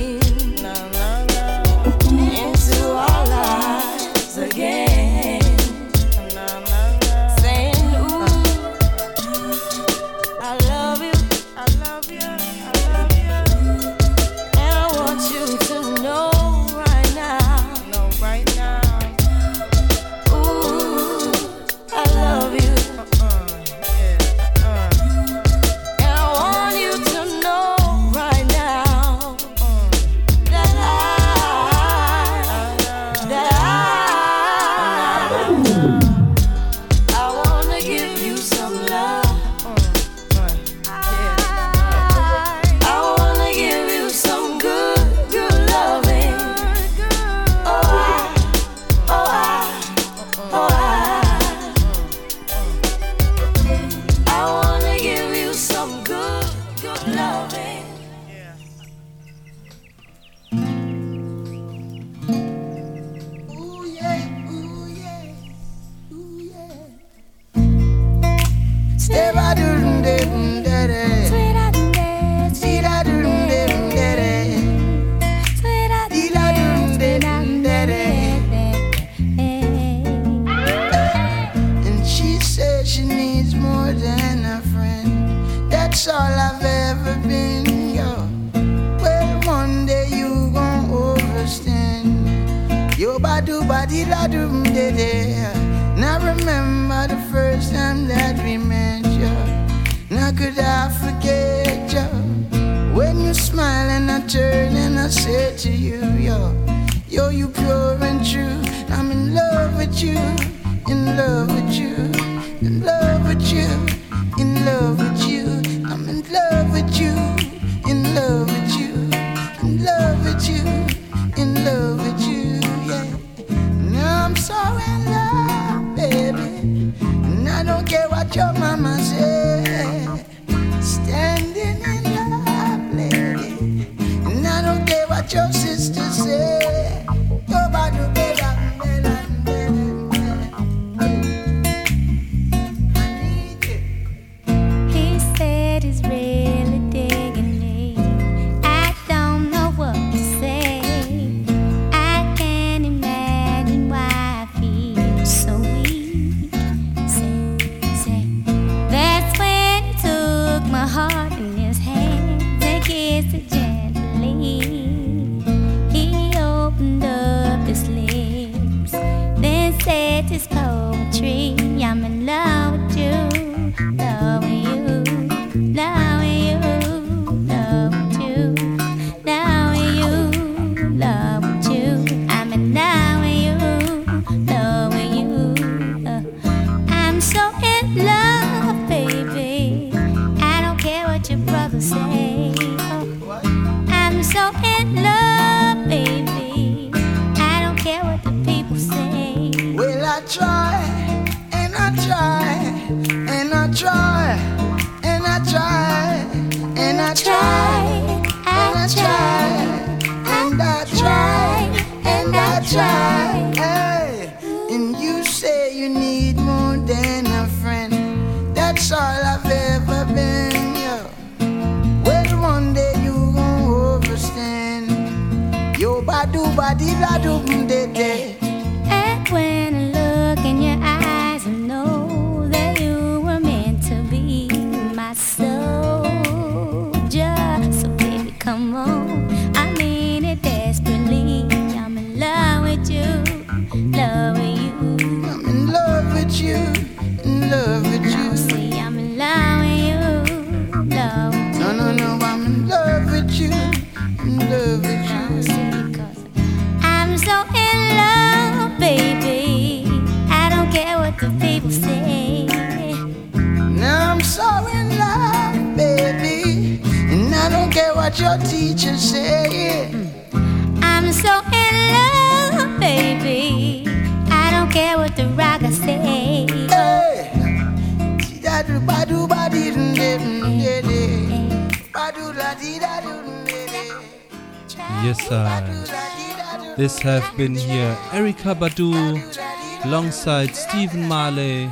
Have been here Erykah Badu alongside Stephen Marley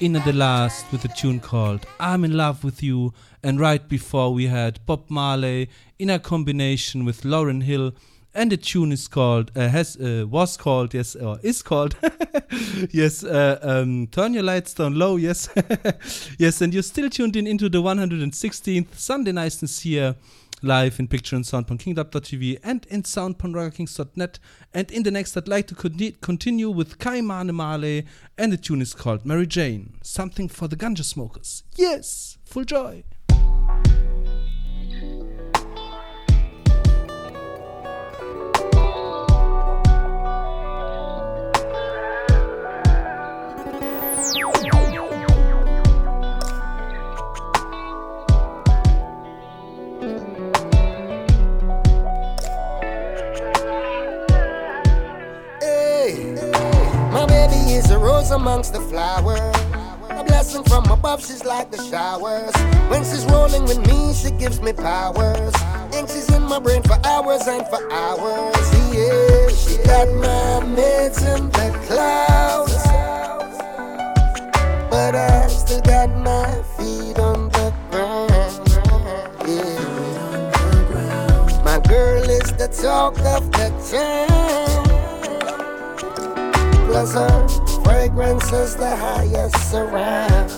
in the last with a tune called I'm in Love with You. And right before we had Bob Marley in a combination with Lauryn Hill. And the tune is called, uh, has, uh, was called, yes, or is called, yes, uh, um, Turn Your Lights Down Low, yes. yes, and you're still tuned in into the 116th Sunday Niceness here live in picture on kingdom.tv and in sound on raggakings.net. And in the next, I'd like to con- continue with Ky-Mani Marley, and the tune is called Mary Jane, something for the ganja smokers. Yes, full joy. Is a rose amongst the flowers. A blessing from above, she's like the showers. When she's rolling with me, she gives me powers. And she's in my brain for hours and for hours. Yeah, she got my mitts in the clouds. But I still got my feet on the ground. Yeah. My girl is the talk of the town. Fragrance is the highest around.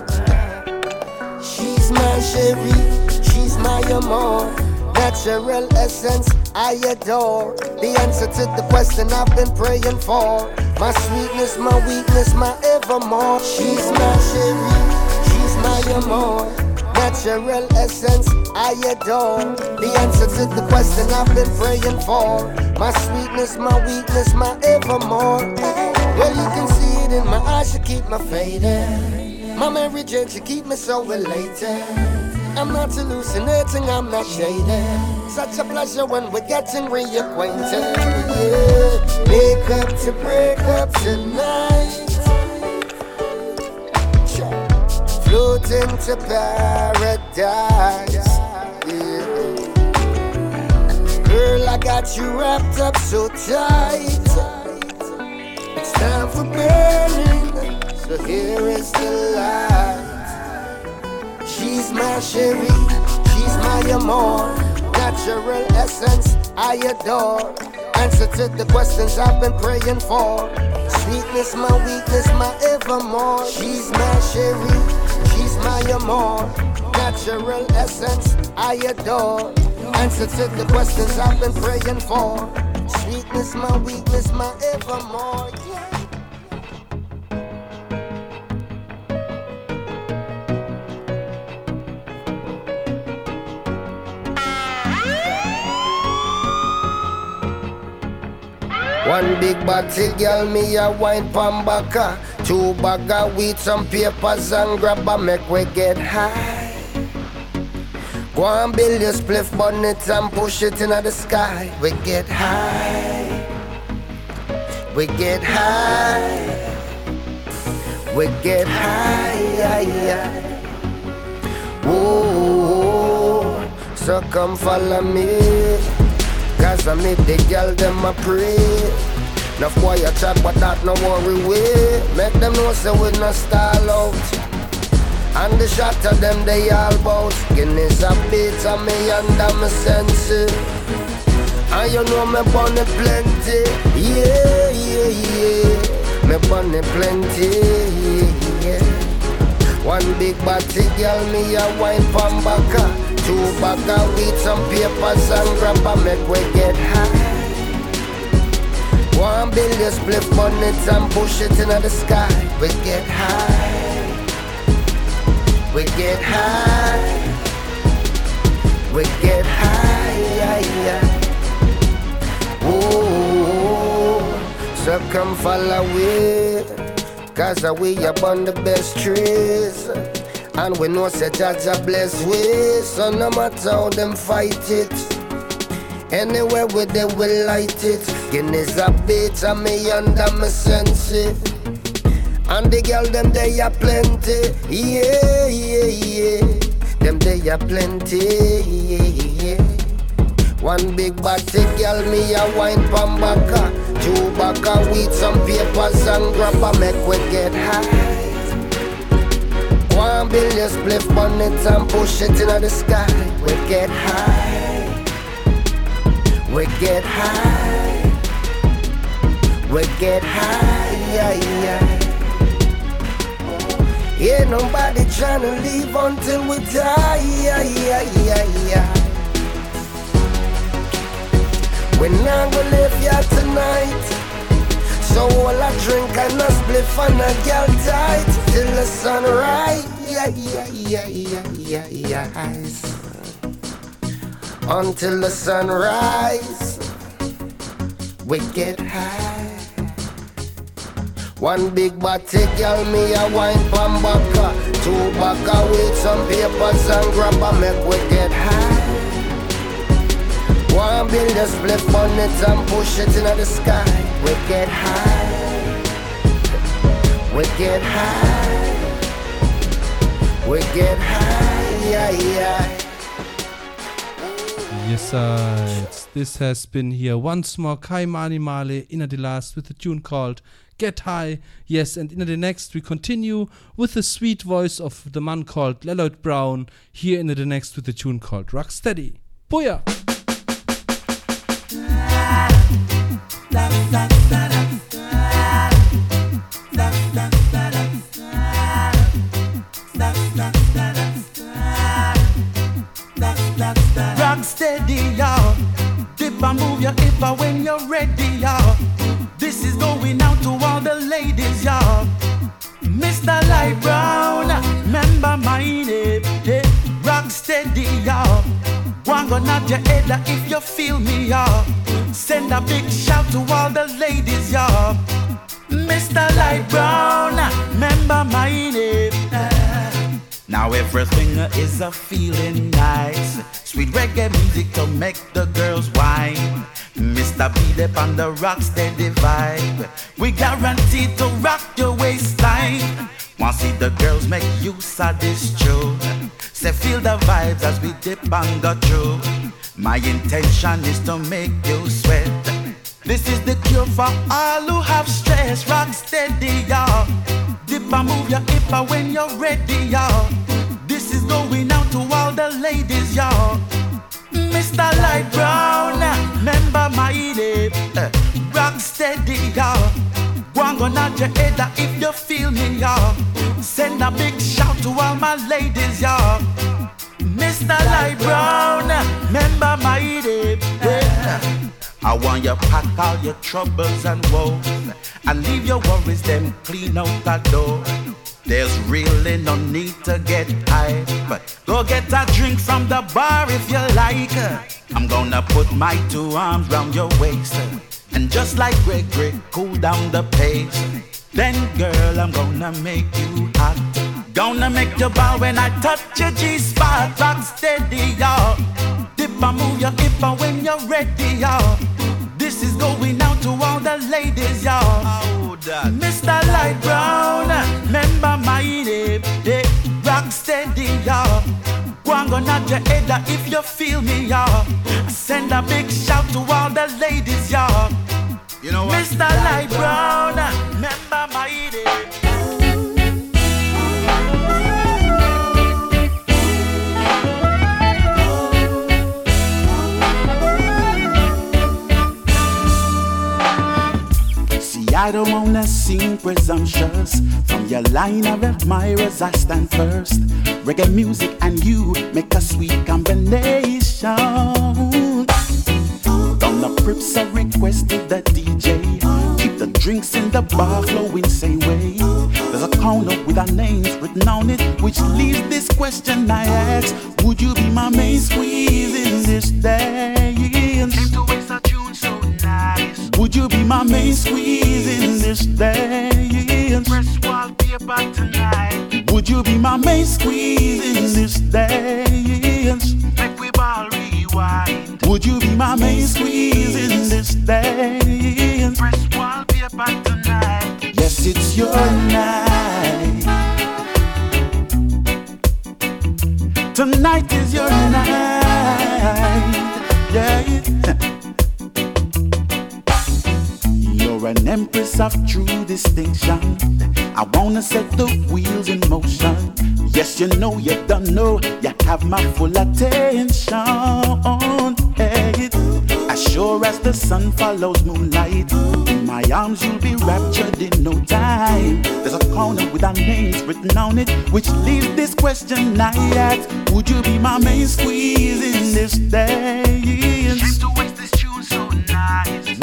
She's my Cherie, she's my amour. Natural essence I adore. The answer to the question I've been praying for. My sweetness, my weakness, my evermore. She's my Cherie, she's my amour. Natural essence I adore. The answer to the question I've been praying for. My sweetness, my weakness, my evermore. Well, you can see it in my eyes, she keep me faded. My Mary Jane, she keep me so related. I'm not hallucinating, I'm not shaded. Such a pleasure when we're getting reacquainted. Yeah. Make up to break up tonight. Floating to paradise. Girl, I got you wrapped up so tight. Time for burning, so here is the light. She's my Cherie, she's my amour. Natural essence I adore. Answer to the questions I've been praying for. Sweetness, my weakness, my evermore. She's my Cherie, she's my amour. Natural essence I adore. Answer to the questions I've been praying for. Sweetness, my weakness, my evermore. Yeah. One big body girl, me a wine pambaka. Two bag of weed, some papers and grab a make we get high. Go and build your spliff bonnet and push it into the sky. We get high. We get high. We get high. Yeah, yeah. Whoa, so come follow me. Cause I meet the girl them a pray. Now boy you chat but that no worry we Make them know say we no stall out And the shot of them they all bout. Guinness a beat of me under my senses And you know me bunny plenty. Yeah, yeah, yeah. Me bunny plenty yeah, yeah. One big body girl, me a wine from baka. Two of weed, some papers and grab a make we get high. One billion split bonnet and push it into the sky. We get high We get high We get high, yeah, yeah. Ooh, so come follow me Cause we up on the best trees. And we know such as a blessed way. So no matter how them fight it. Anywhere where they will light it. Guinness a beat and me under my senses. And the girl them they are plenty. Yeah, yeah, yeah. Them they are plenty. Yeah, yeah. Yeah one big body girl me a wine from baka. Two of weed, some papers and grab a make we get high. One billion split bonnet and push it into the sky. We get high. We get high. We get high. Yeah, yeah. Yeah, nobody tryna leave until we die. Yeah, yeah, yeah, yeah. We're not gonna live here tonight. So all I drink and a spliff and a girl tight till the sunrise. Yeah, yeah, yeah, yeah, yeah, yeah. Until the sunrise, we get high. One big body girl, me a wine from baka. Two baka with some papers and grab a make we get high. One build a split bonnet and push it into the sky. We get high. We get high. We get high. Yeah, yeah. Yes, sir. This has been here once more. Ky-Mani Marley in the last with a tune called Get High. Yes, and in the next we continue with the sweet voice of the man called Lloyd Brown. Here in the next with the tune called Rocksteady. Booyah! Rock steady, y'all. Dip and move your hip when you're ready, y'all. This is going out y'all. Mr. Lloyd Brown, remember my name. Hey, rock steady, y'all. One go nod your head if you feel me, y'all. Send a big shout to all the ladies, y'all. Mr. Lloyd Brown, remember my name. Now everything is a feeling nice. Sweet reggae music to make the girls whine. Mr. Beat up on the rock steady vibe. We guaranteed to rock your waistline. Wanna see the girls make use of this tune. Say feel the vibes as we dip and go through. My intention is to make you sweat. This is the cure for all who have stress. Rock steady, y'all. Dip and move your hip when you're ready, y'all. This is going out to all the ladies, y'all. Mr. Lloyd Brown, eh, remember my name. Uh, rock steady, y'all. One go nod your head if you feel me, y'all. Send a big shout to all my ladies, y'all. Mr. Lloyd Brown, eh, remember my name. I want you pack all your troubles and woes and leave your worries them clean out that door. There's really no need to get high, but go get a drink from the bar if you like. I'm gonna put my two arms round your waist and just like Greg Greg, cool down the pace. then girl, I'm gonna make you hot. Gonna make you bow when I touch your G spot. Rock steady, y'all. Dip and move your hip when you're ready, y'all. This is going out to all the ladies, y'all. Mr. Lloyd Brown, remember my name. Yeah, rock steady, y'all. Go and go nod your head if you feel me, y'all. Send a big shout to all the ladies, y'all. You know what? Mr. Lloyd Brown, remember my name. I don't wanna seem presumptuous. From your line of admirers, I stand first. Reggae music and you make a sweet combination. Gonna prips a request to the DJ. Keep the drinks in the bar flowing same way. There's a corner with our names written on it, which leaves this question I ask: Would you be my main squeeze in this dance? Would you be my main squeeze in this dance? Press wallpaper tonight. Would you be my main squeeze in this dance? Make we ball rewind. Would you be my main squeeze in this dance? Press wallpaper tonight. Yes, it's your night. Tonight is your night. Yeah. An empress of true distinction. I wanna set the wheels in motion. Yes, you know, you don't know, you have my full attention. Hey, as sure as the sun follows moonlight, in my arms you'll be raptured in no time. There's a corner with our names written on it, which leaves this question I ask: Would you be my main squeeze in this dance?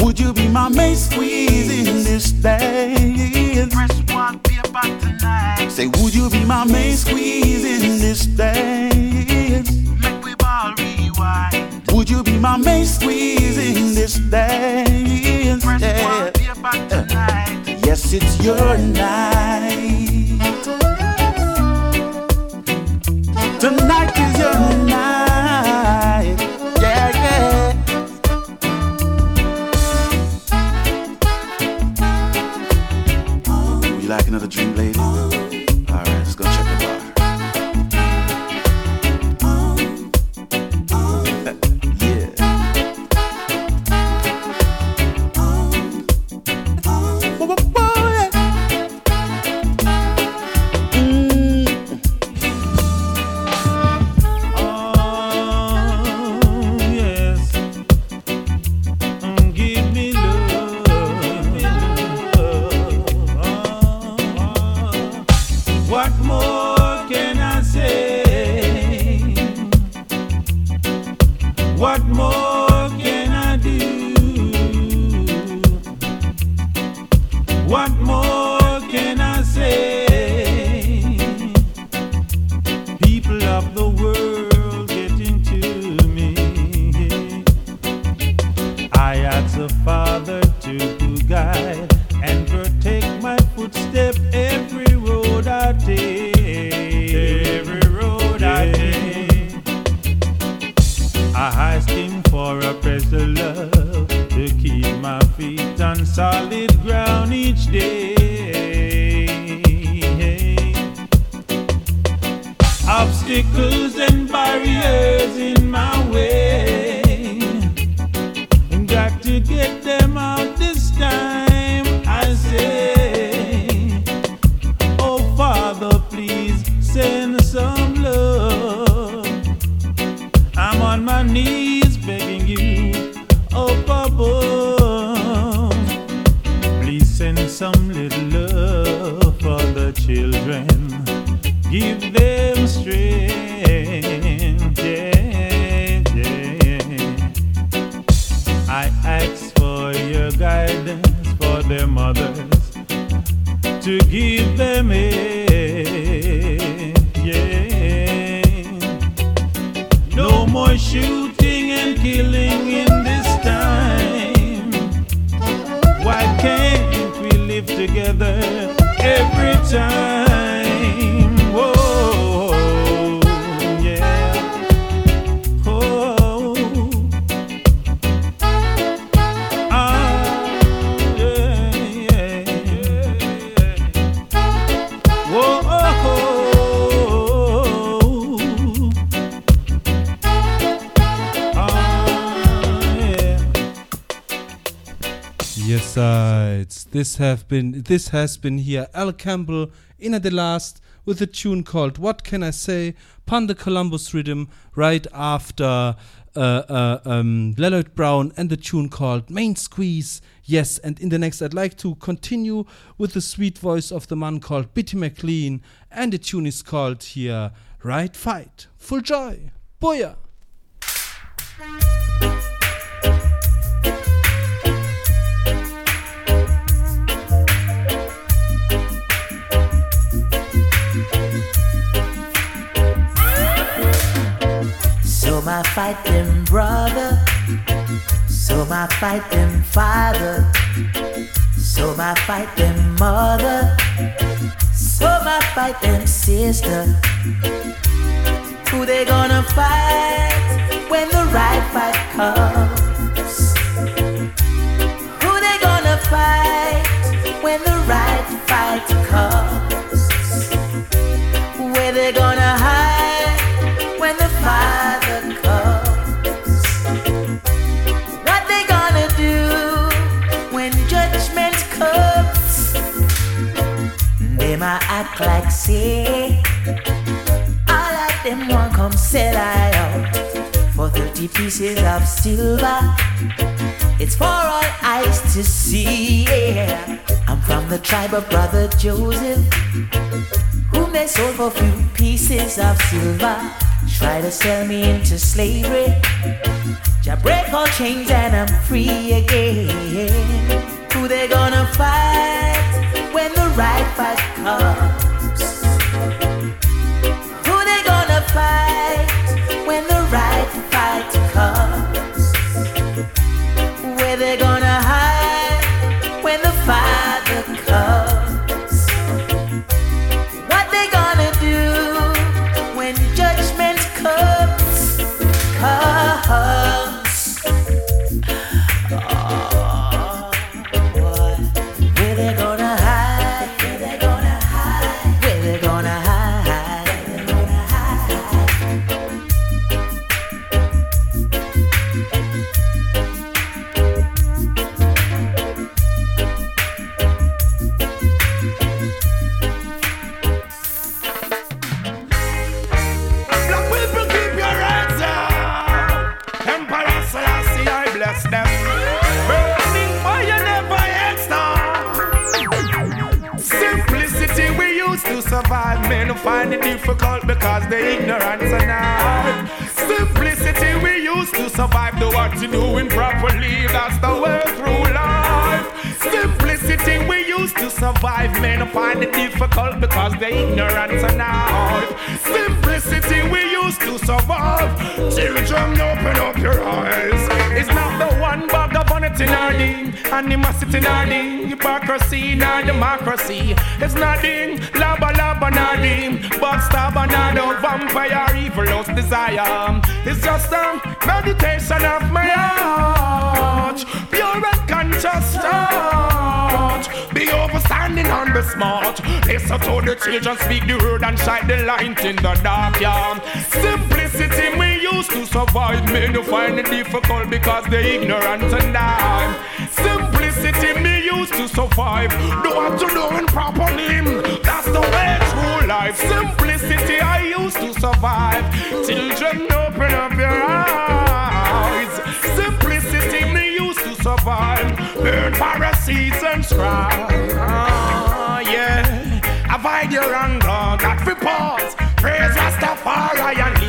Would you be my main squeeze in this dance? Press one paper tonight. Say, would you be my main squeeze in this dance? Make we ball rewind. Would you be my main squeeze in this dance? Press one paper tonight. Yes, it's your night. Tonight is your night. Like another drink, lady? My knees This have been this has been here Al Campbell in at the last with a tune called What Can I Say? Panda Columbus Rhythm right after uh, uh, um, Leonard Brown and the tune called Main Squeeze. Yes, and in the next I'd like to continue with the sweet voice of the man called Bitty McLean and the tune is called here Right Fight. Full joy. Booyah! So my fight them brother, so my fight them father, so my fight them mother, so my fight them sister. Who they gonna fight when the right fight comes? Who they gonna fight when the right fight comes? Act like say all of them want come sell I out for 30 pieces of silver. It's for all eyes to see. Yeah. I'm from the tribe of Brother Joseph, whom they sold for few pieces of silver. Try to sell me into slavery. Ja break all chains and I'm free again. Who they gonna fight right fight comes? Find it difficult because they ignorance and now. Simplicity we used to survive. Do what you doing properly. That's the way through life. Simplicity we used to survive. Men find it difficult because they ignorance and now. Simplicity we used to survive. Children, open up your eyes. It's not the one bag of vanity nor the animosity nor the hypocrisy nor democracy. It's nothing laba laba nor the backstabber nor the vampire evil lost desire. It's just a meditation of my heart. Pure and conscious thought. Be overstanding and be smart. Listen to the children speak the word and shine the light in the dark. Yeah. Simplicity we used to survive. Men who find it difficult because they ignorant and die. Simplicity me used to survive. Do what you doing properly. That's the way true life. Simplicity I used to survive. Children, open up your eyes. Simplicity me used to survive. Burn parasites and strife. Ah, yeah. Avoid your anger, that report. Praise Rastafari and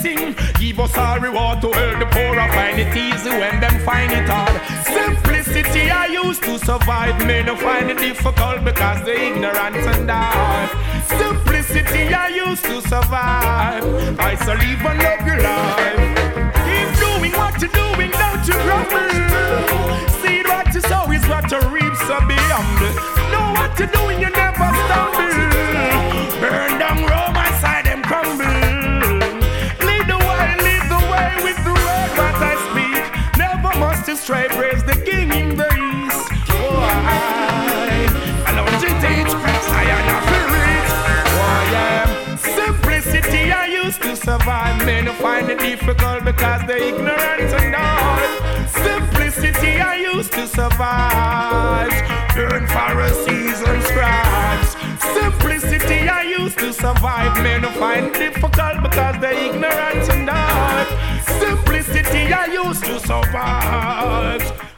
blessing, give us our reward to help the poor and find it easy when them find it hard. Simplicity I used to survive, men who find it difficult because they ignorant and die. Simplicity I used to survive. I shall live and love your life. Keep doing what you're doing, don't you grumble. See what you sow is what you reap, so be humble. Know what you're doing, you never stumble. Survive. Men find it difficult because they're ignorant and all. Simplicity I used to survive. Learn Pharisees and scribes. Simplicity I used to survive. Men find it difficult because they're ignorant and dark. Simplicity I used to survive.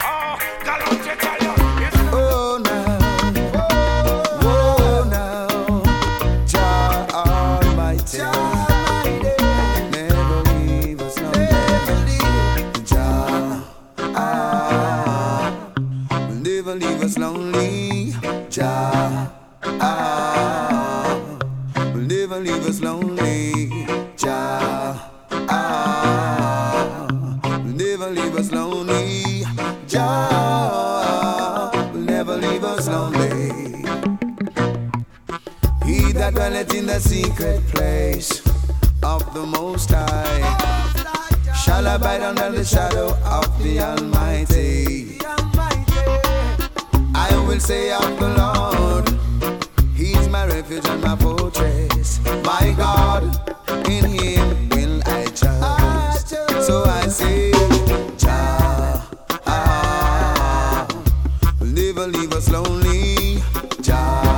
Secret place of the Most High shall abide under the shadow of the Almighty. I will say of the Lord, He's my refuge and my fortress. My God, in Him will I trust. So I say, Jah, ah, will never leave us lonely. Jah,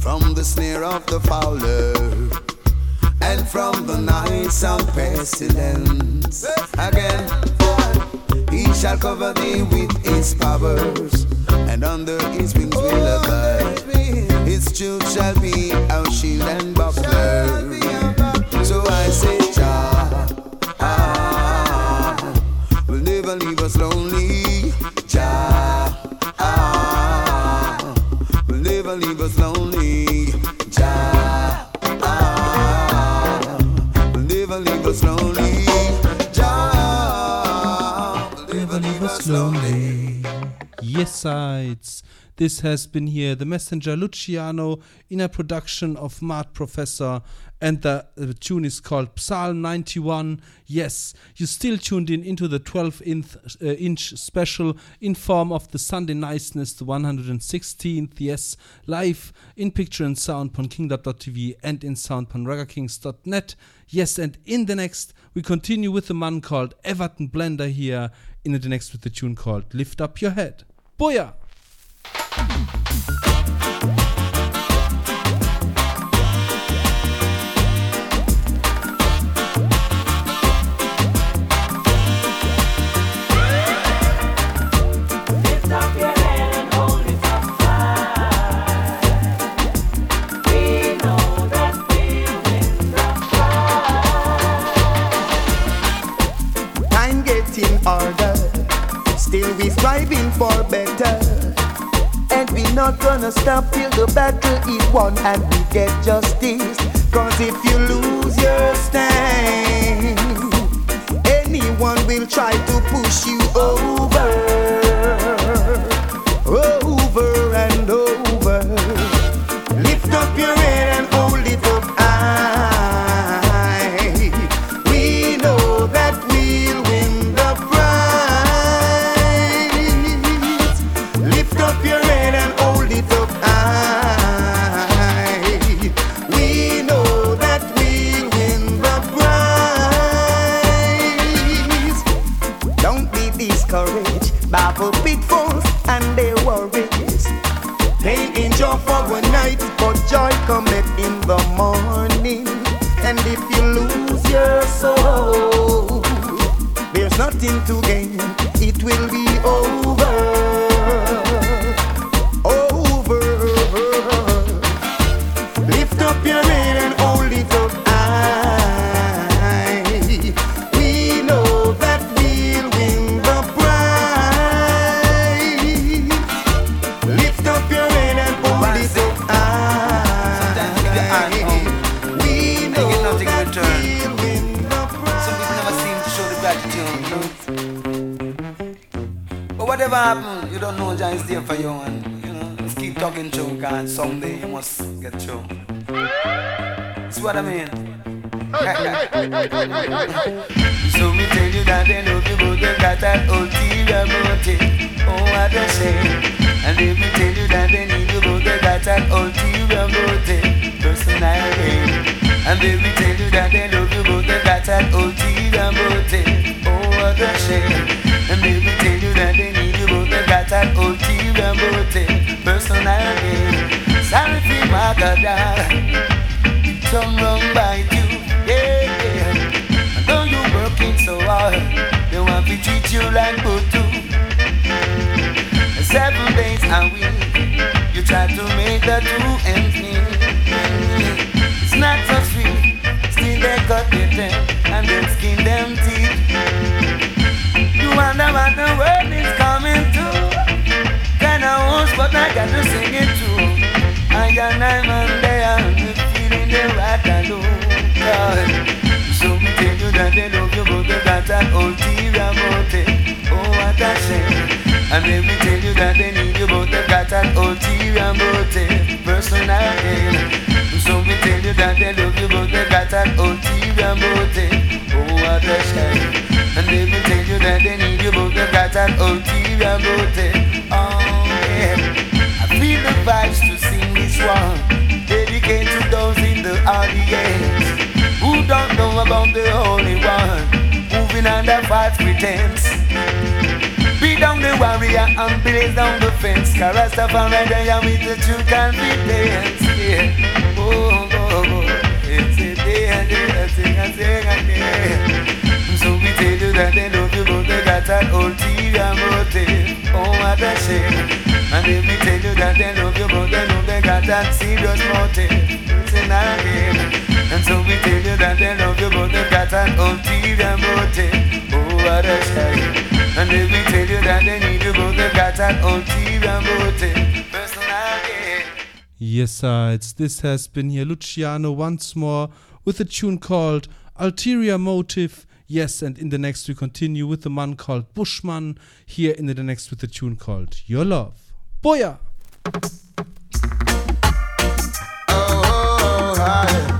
from the snare of the fowler and from the noisome pestilence. Again, he shall cover thee with his powers, and under his wings will abide. His truth shall be our shield and buckler. So I say, Jah, ah, will never leave us lonely. Us lonely. Jah, ah, never leave us lonely. Jah, never leave us lonely. Yes, sides. This has been here the messenger Luciano in a production of Mad Professor, and the, the tune is called Psalm 91. Yes, you still tuned in into the 12 inch, uh, inch special in form of the Sunday Niceness, the 116th. Yes, live in picture and sound on kingdom.tv and in sound on raggakings.net. Yes, and in the next, we continue with the man called Everton Blender here. In the next, with the tune called Lift Up Your Head. Booyah! Striving for better. And we not gonna stop till the battle is won and we get justice. Cause if you lose your stand, anyone will try to push you. Over nothing to gain. Happens, you don't know Jah is there for you, and you know, just keep talking through, because someday you must get through. See what I mean? So me tell you that they love you, but they got that ulterior motive. Oh, what a shame. And if me tell you that they need you, but they got that ulterior motive. Personal gain. And they will tell you that they love you, but they got that ulterior motive. Oh, what a shame. And they will tell you that they got that ulterior motive. Personal gain. Sorry for my God. Some wrong by you, yeah, yeah. And though you working so hard, they want to treat you like Butu. Seven days a week, you try to make the two ends meet. It's not so sweet, still they cut their teeth and then skin them teeth. You wonder what the world is host, but I got to sing it too. I got nine man there, feeling the right alone. God. So we tell you that they love you, but they got an ulterior motive. Oh, what a shame. And then we tell you that they need you, but they got an ulterior motive. Personal gain. So we tell you that they love you, but they got an ulterior motive. Oh, what a shame. And then we tell you that they need you, but they got an ulterior motive. Vibes to sing this one. Dedicate to those in the audience who don't know about the Holy One. Moving under false pretense. Beat down the warrior and blaze down the fence. Rastafari, they are with the true confidence. Yeah. Oh, oh, oh. It's a day and day, I sing and sing again. So we tell you that they love you, but they got an ulterior motive. Oh, what a shame. And we tell you that they love you, but they they got that serious motive. And so we tell you that they love you, but they got ulterior motive. Oh, what a shame. And tell you that they need you, but they got ulterior motive. Yes, sir, it's this has been here Luciano once more with a tune called Ulterior Motive. Yes, and in the next we continue with the man called Bushman. Here in the next with the tune called Your Love. Boya! Oh, oh, oh, they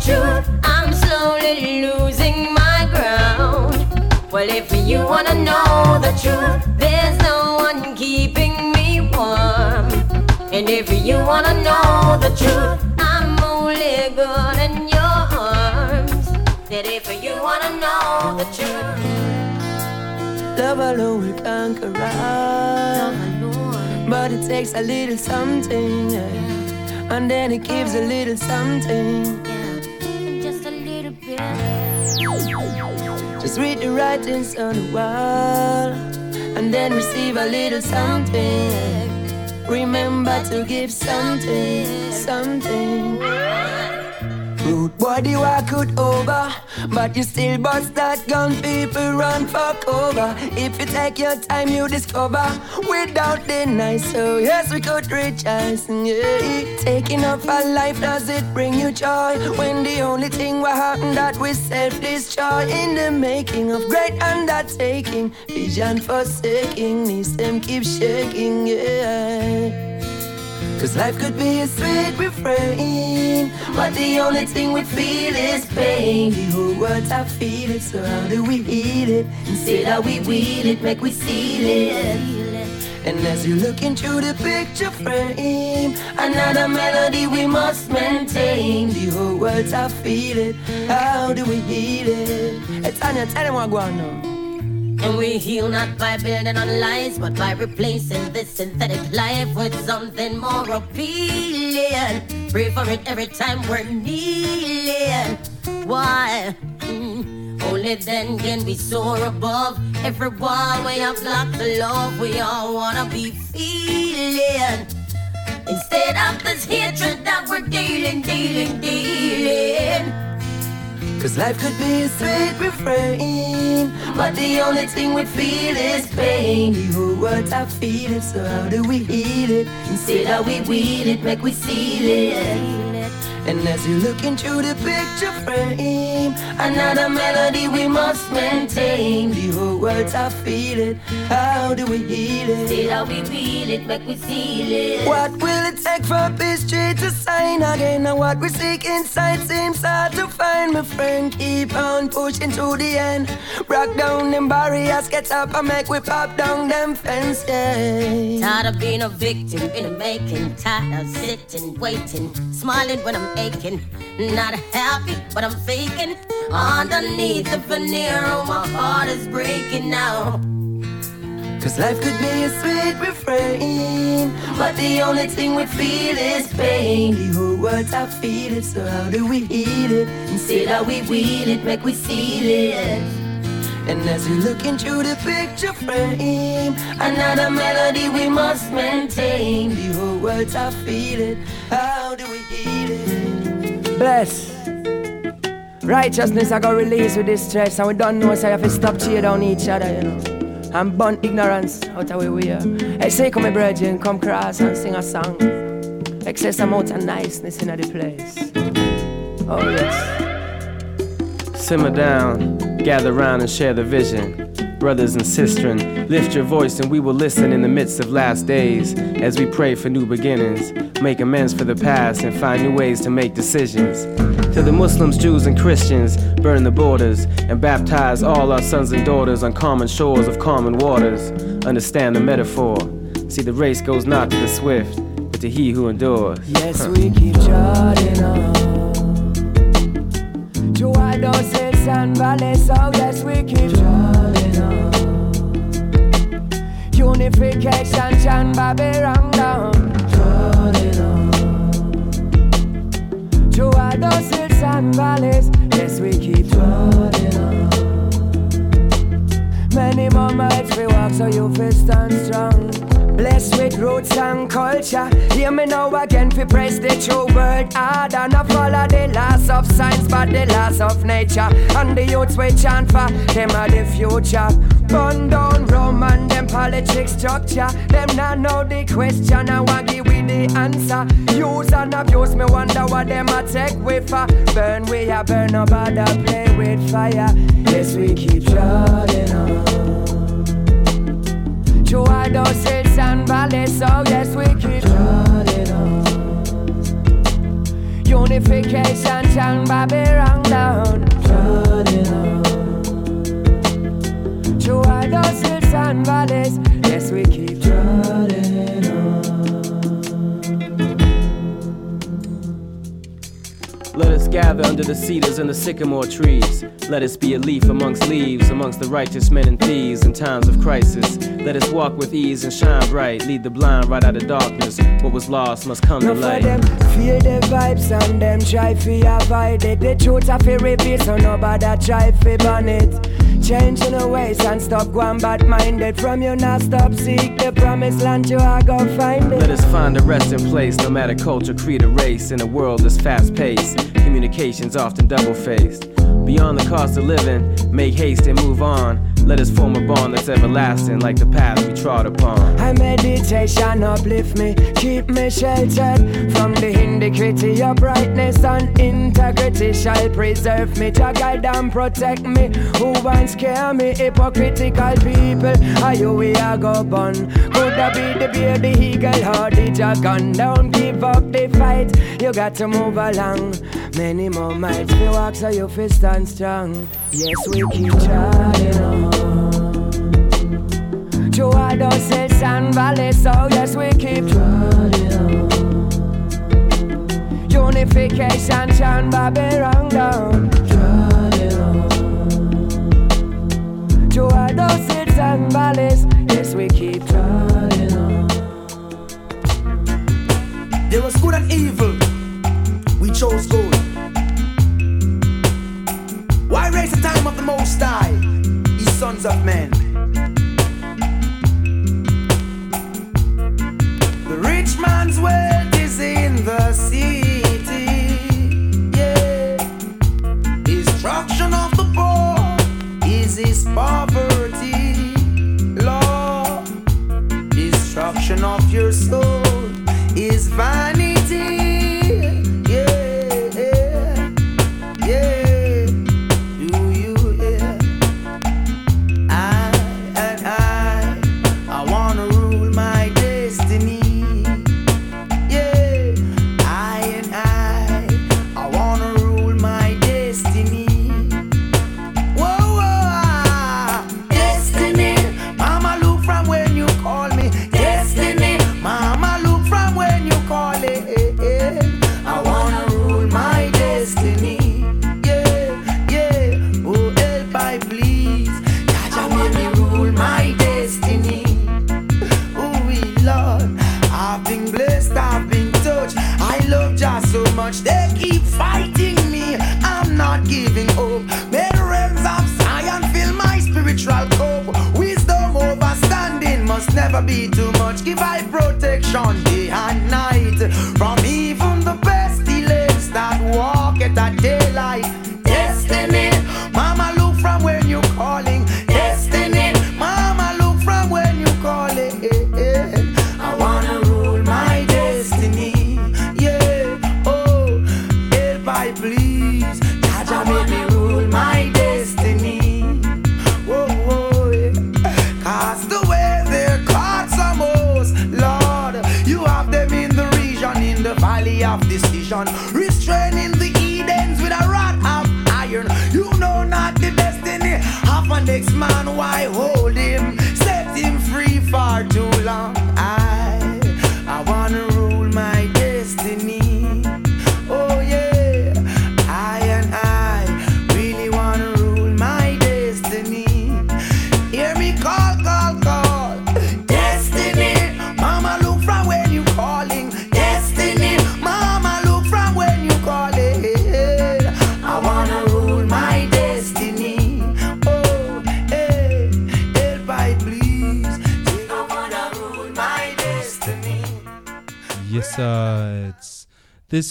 truth, I'm slowly losing my ground. Well, if you wanna know the truth, there's no one keeping me warm. And if you wanna know the truth, I'm only good in your arms. That if you wanna know the truth, Love alone will conquer all. But it takes a little something, yeah. and then it gives a little something. Just read the writings on the wall, and then receive a little something. Remember to give something, something. Rude body walk out over, but you still bust that gun. People run for cover. If you take your time, you discover without deny. So yes, we could reach. Yeah. Taking up a life, does it bring you joy? When the only thing what happen that we self-destroy in the making of great undertaking, vision forsaking, knees them keep shaking. Yeah. Cause life could be a sweet refrain But the only thing we feel is pain The whole world's I feel so how do we heal it? Instead how we weed it, make we seal it And as you look into the picture frame Another melody we must maintain The whole world's I feel it, how do we heal it? It's Tanya, tell them what going on And we heal not by building on lies, but by replacing this synthetic life with something more appealing. Pray for it every time we're kneeling. Why? Mm, Only then can we soar above every wall we have blocked the love we all wanna be feeling. Instead of this hatred that we're dealing, dealing, dealing. Cause life could be a sweet refrain But the only thing we feel is pain. World's I feel it, so how do we heal it? Instead how we weed it, make we seal it And as you look into the picture frame Another melody we must maintain The whole world's I feel it, how do we heal it? Instead how we feel it, make we seal it. What will it take for history to sign again? And what we seek inside seems hard to find, my friend. Keep on pushing to the end. Break down them barriers, get up and make we pop down them fences. Tired of being a victim in the making. Tired of sitting, waiting, smiling when I'm aching. Not happy, but I'm faking. Underneath the veneer, oh, my heart is breaking now. Cause life could be a sweet refrain But the only thing we feel is pain The whole world's I feel it, so how do we heal it? Instead how we weed it, make we seal it And as we look into the picture frame Another melody we must maintain The whole world's I feel it, how do we heal it? Bless Righteousness I got released with this stress, and we don't know so I have to stop cheer down each other, you know. And burn ignorance out where we are. Hey, say come, my brethren, come cross and sing a song. Excess amount of niceness in the place. Oh yes. Simmer down, gather round and share the vision. Brothers and sisters, lift your voice and we will listen in the midst of last days as we pray for new beginnings, make amends for the past, and find new ways to make decisions. To the Muslims, Jews, and Christians, burn the borders and baptize all our sons and daughters on common shores of common waters. Understand the metaphor. See, the race goes not to the swift, but to he who endures. Yes, we keep charting on. To hills and valleys, so yes, we keep charting on. Unification, John Babylon down. Charting on. To our hills and valleys, yes, we keep charting on. Many more miles we walk, so you feel stand strong. Blessed with roots and culture. Hear me now again, we praise the true word. Hard and not follow the laws of science, but the laws of nature. And the youths we chant for, them are the future. Burn down Rome and them politics structure. Them not know the question, I want give we the answer. Use and abuse, me wonder what them a take with for. Burn we a burn, nobody play with fire. Yes, we keep trotting on. Oh. To our those hills and valleys, so yes, we keep trotting on. Unification, John Babylon down. Trotting on. To our those hills and valleys, yes, we keep trotting Let us gather under the cedars and the sycamore trees. Let us be a leaf amongst leaves, amongst the righteous men and thieves in times of crisis. Let us walk with ease and shine bright, lead the blind right out of darkness. What was lost must come to No for light. them feel the vibes and them try fi avoid it. The truth I fi reveal so nobody try fi ban it. Changing the ways and stop going bad minded. From you now stop seek the promised land you are go find it. Let us find a resting place, no matter culture, creed, or race, in a world that's fast paced. Communications often double faced. Beyond the cost of living, make haste and move on. Let us form a bond that's everlasting, like the path we trod upon. I meditation uplift me, keep me sheltered from the iniquity. Your brightness and integrity shall preserve me, to guide and protect me. Who wants scare me? Hypocritical people, are you we are go bun? Could that be the beer, the eagle, or the dragon? Don't give up the fight, you got to move along. Many more miles we walk, so you feel stand strong. Yes, we keep trying our those hills and valleys, so yes, we keep trotting on. Unification, John Babylon down. Trotting on. To our those hills and valleys, yes, we keep trotting on. There was good and evil. We chose good. Why raise the time of the Most High, ye sons of men? Man's wealth is in the city. Yeah. Destruction of the poor is his poverty. Lord, destruction of your soul is vanity.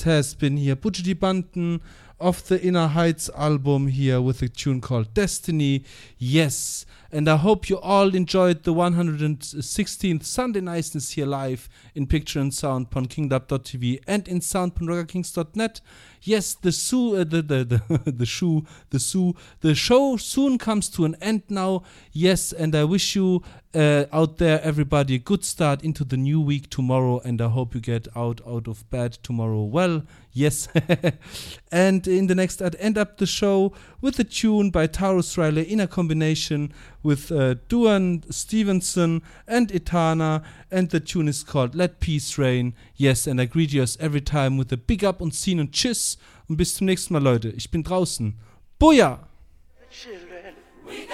Has been here Buju Banton of the Inner Heights album here with a tune called Destiny. Yes, and I hope you all enjoyed the 116th Sunday Niceness here live in picture and sound on kingdub.tv and in sound on raggakings.net. Yes, the uh, the the the, the shoe, the soo, the show soon comes to an end now. Yes, and I wish you uh, out there, everybody, a good start into the new week tomorrow, and I hope you get out out of bed tomorrow. Well, yes, and in the next, I'd end up the show with a tune by Tarrus Riley in a combination with uh, Duane Stephenson and Etana, and the tune is called Let Peace Reign. Yes, and I greet you as every time with a big up und Scene und Tschüss und bis zum nächsten Mal, Leute. Ich bin draußen. Boja! We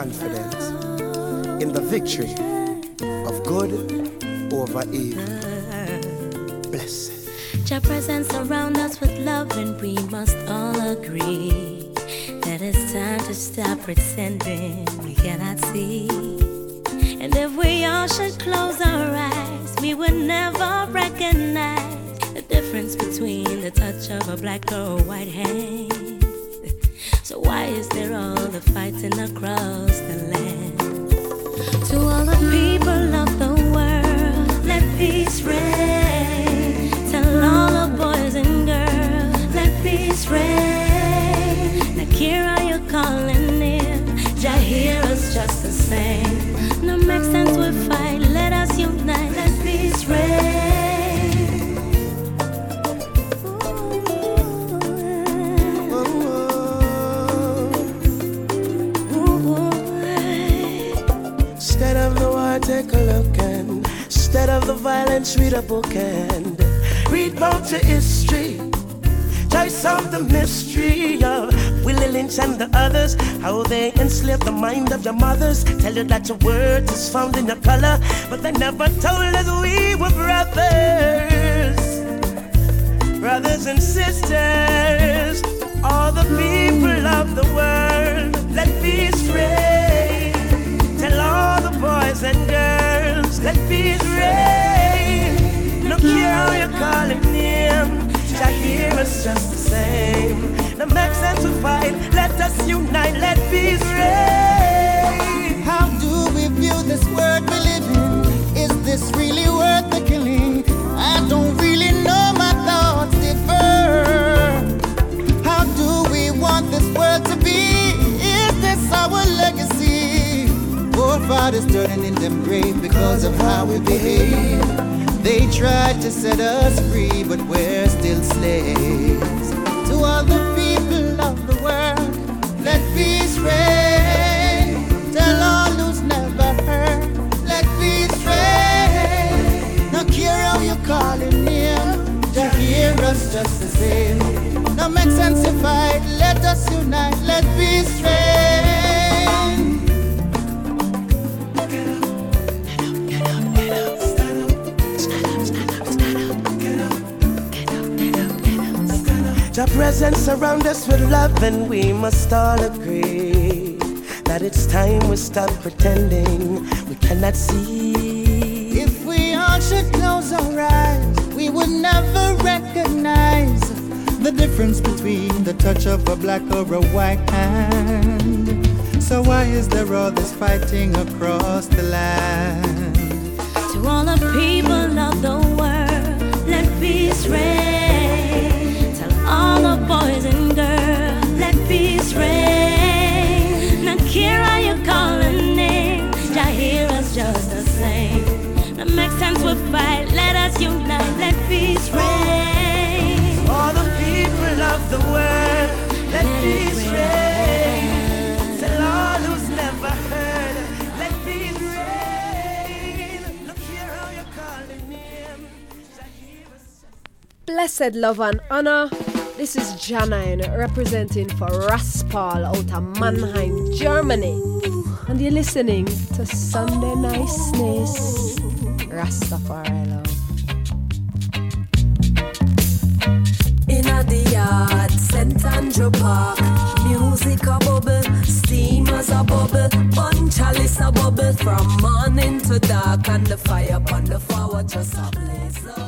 in the victory of good over evil. Blessed. Your presence around us with love, and we must all agree that it's time to stop pretending we cannot see. And if we all should close our eyes, we would never recognize the difference between the touch of a black or a white hand. So why is there all the fighting across the land? To all the people of the world, let peace reign. Tell all the boys and girls, let peace reign. Now, Kira, you're calling in. Jah hear us just the same. Violence, read a book and read about your history. Try solve the mystery of Willie Lynch and the others, how they enslaved the mind of your mothers. Tell you that your word is found in your color, but they never told us we were brothers, brothers and sisters. All the people of the world, let peace reign. Tell all the boys and girls, let peace reign. No care how you call him name, Jah hear us just the same. No make sense to fight, let us unite, let peace reign. How do we view this world Forefathers turning in them grave because of how we behave. They tried to set us free, but we're still slaves. To all the people of the world, let peace reign. Tell all who's never heard, let peace reign. No care how you call him name, to hear us just the same. No make sense to fight, let us unite, let peace reign. Your presence surround us with love, and we must all agree that it's time we stop pretending we cannot see. If we all should close our eyes, we would never recognize the difference between the touch of a black or a white hand. So why is there all this fighting across the land? To all the people of the world, let peace reign. Make sense we fight, let us unite, let peace reign. All the people of the world, let peace reign. Tell all who's never heard, let peace reign. Look here how you calling him. Blessed love and honor. This is Janine representing for Raspal out of Mannheim, Germany. And you're listening to Sunday Niceness. Rastafari love. Inna the yard, St. Andrew Park. Music a bubble, steamers a bubble, bun chalice a bubble from morning to dark, and the fire upon the floor just a blaze.